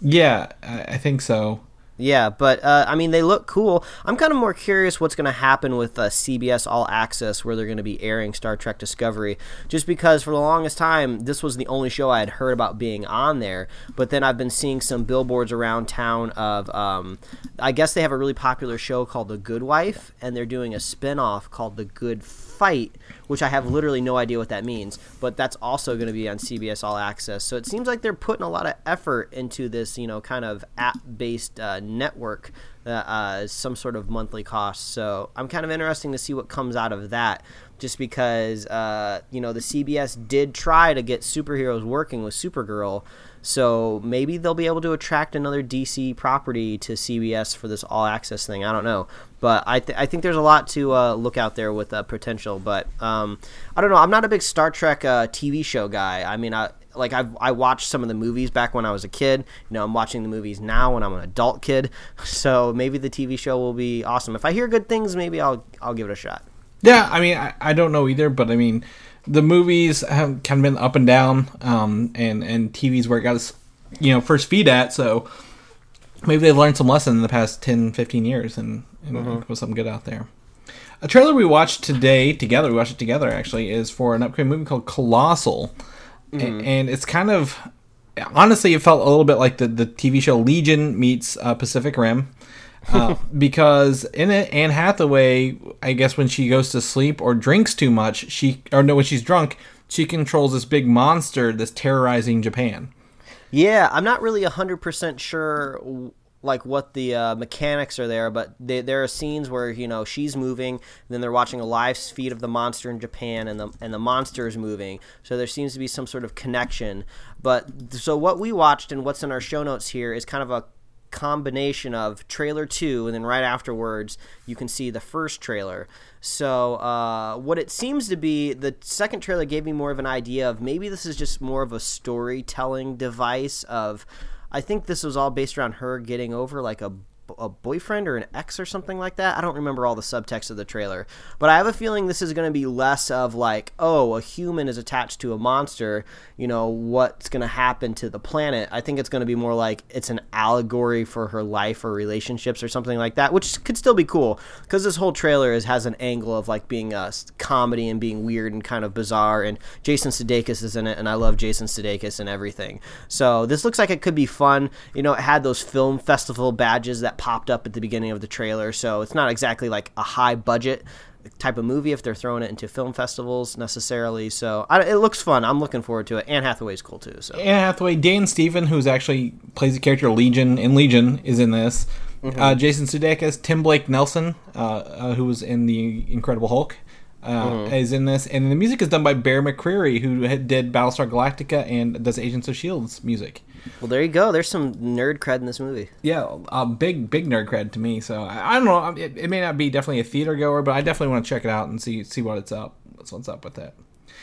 Yeah, I think so. Yeah, but uh, I mean, they look cool. I'm kind of more curious what's going to happen with uh, CBS All Access, where they're going to be airing Star Trek Discovery. Just because for the longest time, this was the only show I had heard about being on there. But then I've been seeing some billboards around town of, um, I guess they have a really popular show called The Good Wife, and they're doing a spin off called The Good Fight, which I have literally no idea what that means. But that's also going to be on CBS All Access. So it seems like they're putting a lot of effort into this, you know, kind of app based uh, network that uh, some sort of monthly cost. So I'm kind of interesting to see what comes out of that. Just because, uh, you know, the CBS did try to get superheroes working with Supergirl. So maybe they'll be able to attract another DC property to CBS for this all access thing. I don't know, but I th- I think there's a lot to uh, look out there with uh, potential. But um, I don't know. I'm not a big Star Trek uh, TV show guy. I mean, I like I I watched some of the movies back when I was a kid. You know, I'm watching the movies now when I'm an adult kid. So maybe the TV show will be awesome. If I hear good things, maybe I'll I'll give it a shot. Yeah, I mean, I, I don't know either, but I mean, the movies have kind of been up and down, um, and and TV's where it got its, you know, first feed at. So maybe they've learned some lesson in the past 10, 15 years, and, and Mm-hmm. put something good out there. A trailer we watched today together, we watched it together actually, is for an upcoming movie called Colossal, Mm-hmm. and it's kind of honestly, it felt a little bit like the the TV show Legion meets uh, Pacific Rim. uh, because in it, Anne Hathaway, I guess when she goes to sleep or drinks too much, she or no, when she's drunk, she controls this big monster that's terrorizing Japan. Yeah, I'm not really 100% sure like what the uh, mechanics are there, but they, there are scenes where you know she's moving, then they're watching a live feed of the monster in Japan, and the and the monster is moving. So there seems to be some sort of connection. But so what we watched and what's in our show notes here is kind of a combination of trailer two and then right afterwards you can see the first trailer. So uh, what it seems to be the second trailer gave me more of an idea of maybe this is just more of a storytelling device of i think this was all based around her getting over like a a boyfriend or an ex or something like that. I don't remember all the subtext of the trailer, but I have a feeling this is going to be less of like, oh, a human is attached to a monster, you know, what's going to happen to the planet. I think it's going to be more like it's an allegory for her life or relationships or something like that, which could still be cool because this whole trailer is has an angle of like being uh, a comedy and being weird and kind of bizarre and Jason Sudeikis is in it and I love Jason Sudeikis and everything. So this looks like it could be fun. You know, it had those film festival badges that popped up at the beginning of the trailer, so it's not exactly like a high budget type of movie if they're throwing it into film festivals necessarily. So I, it looks fun. I'm looking forward to it. Anne Hathaway's cool too. So Anne Hathaway, Dan Stevens, who's actually plays the character Legion in Legion, is in this. Uh, Jason Sudeikis, Tim Blake Nelson, uh, uh, who was in the Incredible Hulk, uh, is in this, and the music is done by Bear McCreary, who did Battlestar Galactica and does Agents of Shield's music. Well, there you go. There's some nerd cred in this movie. Yeah, a big big nerd cred to me. So I, I don't know. Um, it, it may not be definitely a theater goer, but I definitely want to check it out and see see what it's up. What's what's up with that?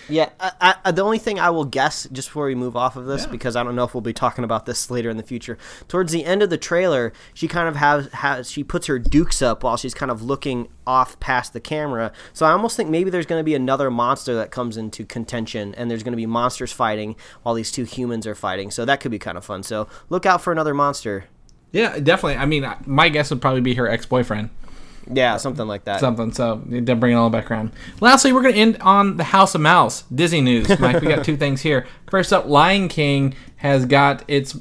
Yeah, I, I, uh, the only thing I will guess just before we move off of this, Yeah. because I don't know if we'll be talking about this later in the future. Towards the end of the trailer, she kind of has, has she puts her dukes up while she's kind of looking off past the camera. So I almost think maybe there's going to be another monster that comes into contention, and there's going to be monsters fighting while these two humans are fighting. So that could be kind of fun. So look out for another monster. Yeah, definitely. I mean, my guess would probably be her ex boyfriend. Yeah, something like that. something. So they're bringing it all back around. Lastly, we're going to end on the House of Mouse Disney news. Mike, we got two things here. First up, Lion King has got its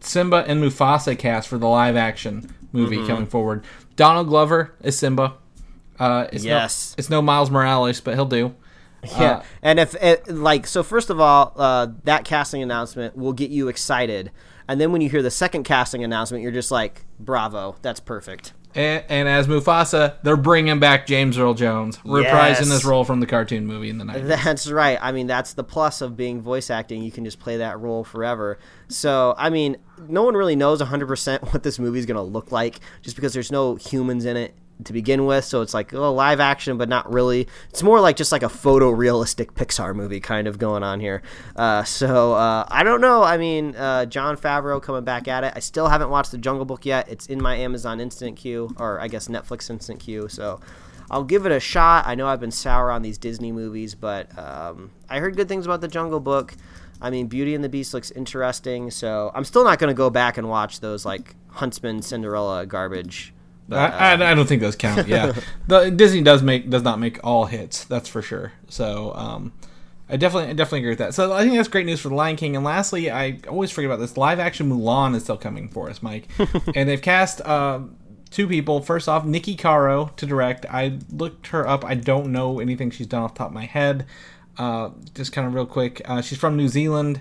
Simba and Mufasa cast for the live action movie Mm-hmm. coming forward. Donald Glover is Simba. Uh, it's Yes. no, it's no Miles Morales, but he'll do. Yeah, Uh, and if it, like so, first of all, uh, that casting announcement will get you excited, and then when you hear the second casting announcement, you're just like, "Bravo, that's perfect." And, and as Mufasa, they're bringing back James Earl Jones, reprising Yes. his role from the cartoon movie in the night. That's right. I mean, that's the plus of being voice acting. You can just play that role forever. So, I mean, no one really knows 100% what this movie is going to look like just because there's no humans in it to begin with. So it's like, oh, live action, but not really. It's more like just like a photorealistic Pixar movie kind of going on here. Uh, so, uh, I don't know. I mean, uh, Jon Favreau coming back at it. I still haven't watched The Jungle Book yet. It's in my Amazon Instant Queue, or I guess Netflix Instant Queue. So. I'll give it a shot. I know I've been sour on these Disney movies, but um, I heard good things about the Jungle Book. I mean, Beauty and the Beast looks interesting, so I'm still not going to go back and watch those like Huntsman, Cinderella garbage. But, I, I, I don't think those count. Yeah, the, Disney does make does not make all hits. That's for sure. So um, I definitely I definitely agree with that. So I think that's great news for the Lion King. And lastly, I always forget about this. Live action Mulan is still coming for us, Mike, and they've cast. Uh, Two people. First off, Niki Caro to direct. I looked her up. I don't know anything she's done off the top of my head. Uh, just kind of real quick. Uh, she's from New Zealand.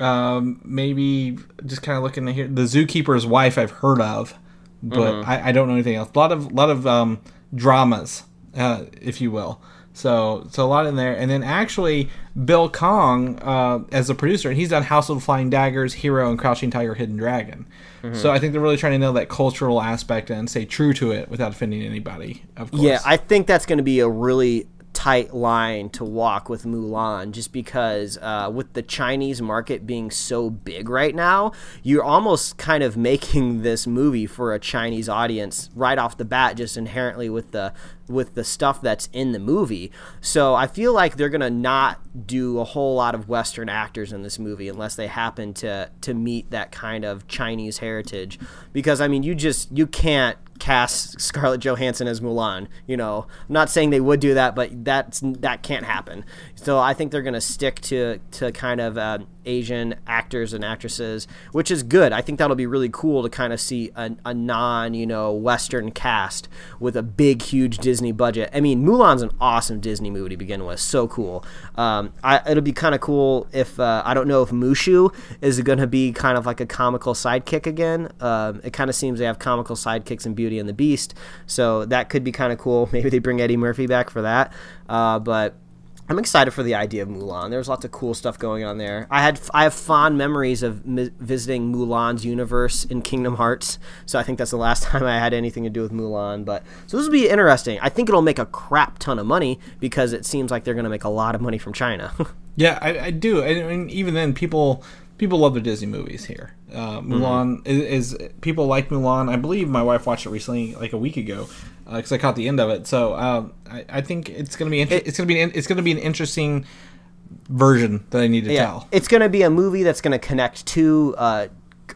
Um, maybe just kind of looking to hear The Zookeeper's Wife I've heard of, but I, I don't know anything else. A lot of lot of um, dramas uh, if you will. So, so a lot in there, and then actually Bill Kong uh, as a producer, and he's done House of Flying Daggers, Hero, and Crouching Tiger, Hidden Dragon. So I think they're really trying to nail that cultural aspect and stay true to it without offending anybody. Of course. Yeah, I think that's going to be a really tight line to walk with Mulan just because uh, with the Chinese market being so big right now, you're almost kind of making this movie for a Chinese audience right off the bat just inherently with the with the stuff that's in the movie. So I feel like they're to not do a whole lot of western actors in this movie unless they happen to to meet that kind of Chinese heritage because I mean you just you can't cast Scarlett Johansson as Mulan. You know, I'm not saying they would do that, but that's that can't happen. So I think they're going to stick to to kind of uh, Asian actors and actresses, which is good. I think that'll be really cool to kind of see a, a non you know Western cast with a big, huge Disney budget. I mean, Mulan's an awesome Disney movie to begin with. So cool. Um, I, it'll be kind of cool if uh, I don't know if Mushu is going to be kind of like a comical sidekick again. Um, it kind of seems they have comical sidekicks in Beauty and the Beast, so that could be kind of cool. Maybe they bring Eddie Murphy back for that. Uh, but I'm excited for the idea of Mulan. There's lots of cool stuff going on there. I had I have fond memories of visiting Mulan's universe in Kingdom Hearts, so I think that's the last time I had anything to do with Mulan. But so this will be interesting. I think it'll make a crap ton of money because it seems like they're going to make a lot of money from China. Yeah, I, I do. Mean, even then, people people love their Disney movies here. Uh, Mulan is, is people like Mulan. I believe my wife watched it recently, like a week ago, because I caught the end of it. So um, I, I think it's gonna be inter- it's gonna be an, it's gonna be an interesting version that I need to yeah, tell. it's going to be a movie that's going to connect two uh,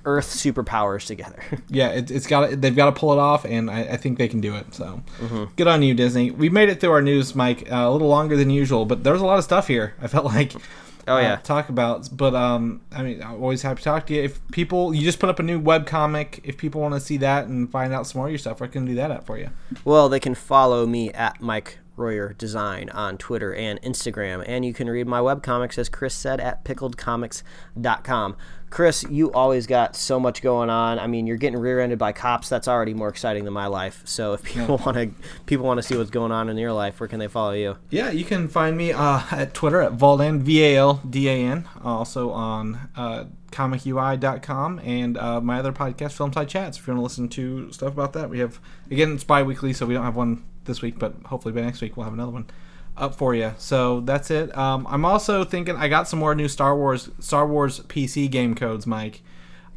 Earth superpowers together. Yeah, it, it's got they've got to pull it off, and I, I think they can do it. So Mm-hmm. good on you, Disney. We made it through our news, Mike, uh, a little longer than usual, but there was a lot of stuff here. I felt like. Oh, uh, yeah. talk about. But um, I mean, I'm always happy to talk to you. If people, you just put up a new web comic. If people want to see that and find out some more of your stuff, I can do that at for you? Well, they can follow me at Mike Royer Design on Twitter and Instagram. And you can read my web comics as Chris said, at pickledcomics.com. Chris, you always got so much going on. I mean, you're getting rear-ended by cops. That's already more exciting than my life. So if people want to, people want to see what's going on in your life, where can they follow you? Yeah, you can find me uh, at Twitter at Valdan V A L D A N. Also on uh, comicui.com and uh, my other podcast, Filmside Chats. If you want to listen to stuff about that, we have again it's bi-weekly, so we don't have one this week, but hopefully by next week we'll have another one up for you. So that's it. Um, I'm also thinking I got some more new Star Wars Star Wars PC game codes, Mike.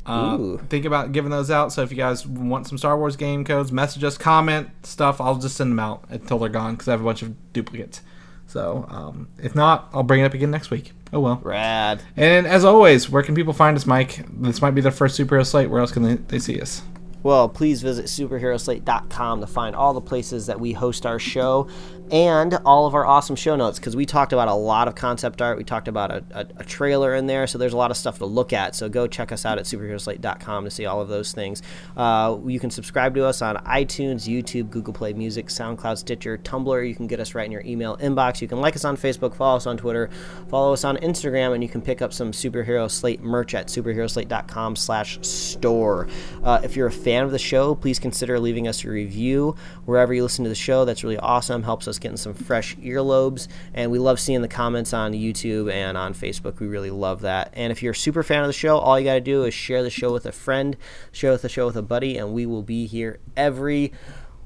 Uh, think about giving those out. So if you guys want some Star Wars game codes, message us, comment stuff. I'll just send them out until they're gone because I have a bunch of duplicates. So um, if not, I'll bring it up again next week. Oh well. Rad. And as always, where can people find us, Mike? This might be their first superhero slate. Where else can they, they see us? Well, please visit superheroslate.com to find all the places that we host our show and all of our awesome show notes because we talked about a lot of concept art. We talked about a, a, a trailer in there, so there's a lot of stuff to look at. So go check us out at superheroslate.com to see all of those things. Uh, you can subscribe to us on iTunes, YouTube, Google Play Music, SoundCloud, Stitcher, Tumblr. You can get us right in your email inbox. You can like us on Facebook, follow us on Twitter, follow us on Instagram, and you can pick up some Superhero Slate merch at superheroslate.com slash store. Uh, if you're a fan of the show, please consider leaving us a review wherever you listen to the show. That's really awesome. Helps us getting some fresh earlobes. And we love seeing the comments on YouTube and on Facebook. We really love that. And if you're a super fan of the show, all you got to do is share the show with a friend, share the show with a buddy, and we will be here every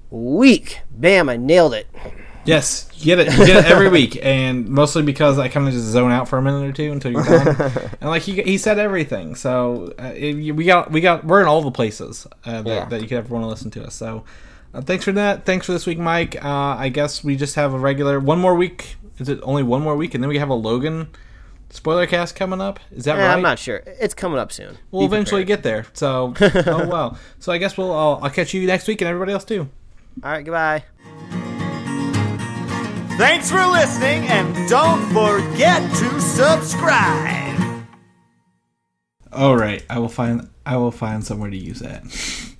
week. Bam, I nailed it. Yes, you get it. You get it every week, and mostly because I kind of just zone out for a minute or two until you're done. and like he, he said everything, so uh, it, we got we got we're in all the places uh, that, Yeah. that you could ever want to listen to us. So uh, thanks for that. Thanks for this week, Mike. Uh, I guess we just have a regular one more week. Is it only one more week, and then we have a Logan spoiler cast coming up? Is that Eh, right? I'm not sure. It's coming up soon. We'll Be eventually prepared. get there. So oh well. So I guess we'll I'll, I'll catch you next week and everybody else too. All right, goodbye. Thanks for listening, and don't forget to subscribe. All right, I will find I will find somewhere to use that.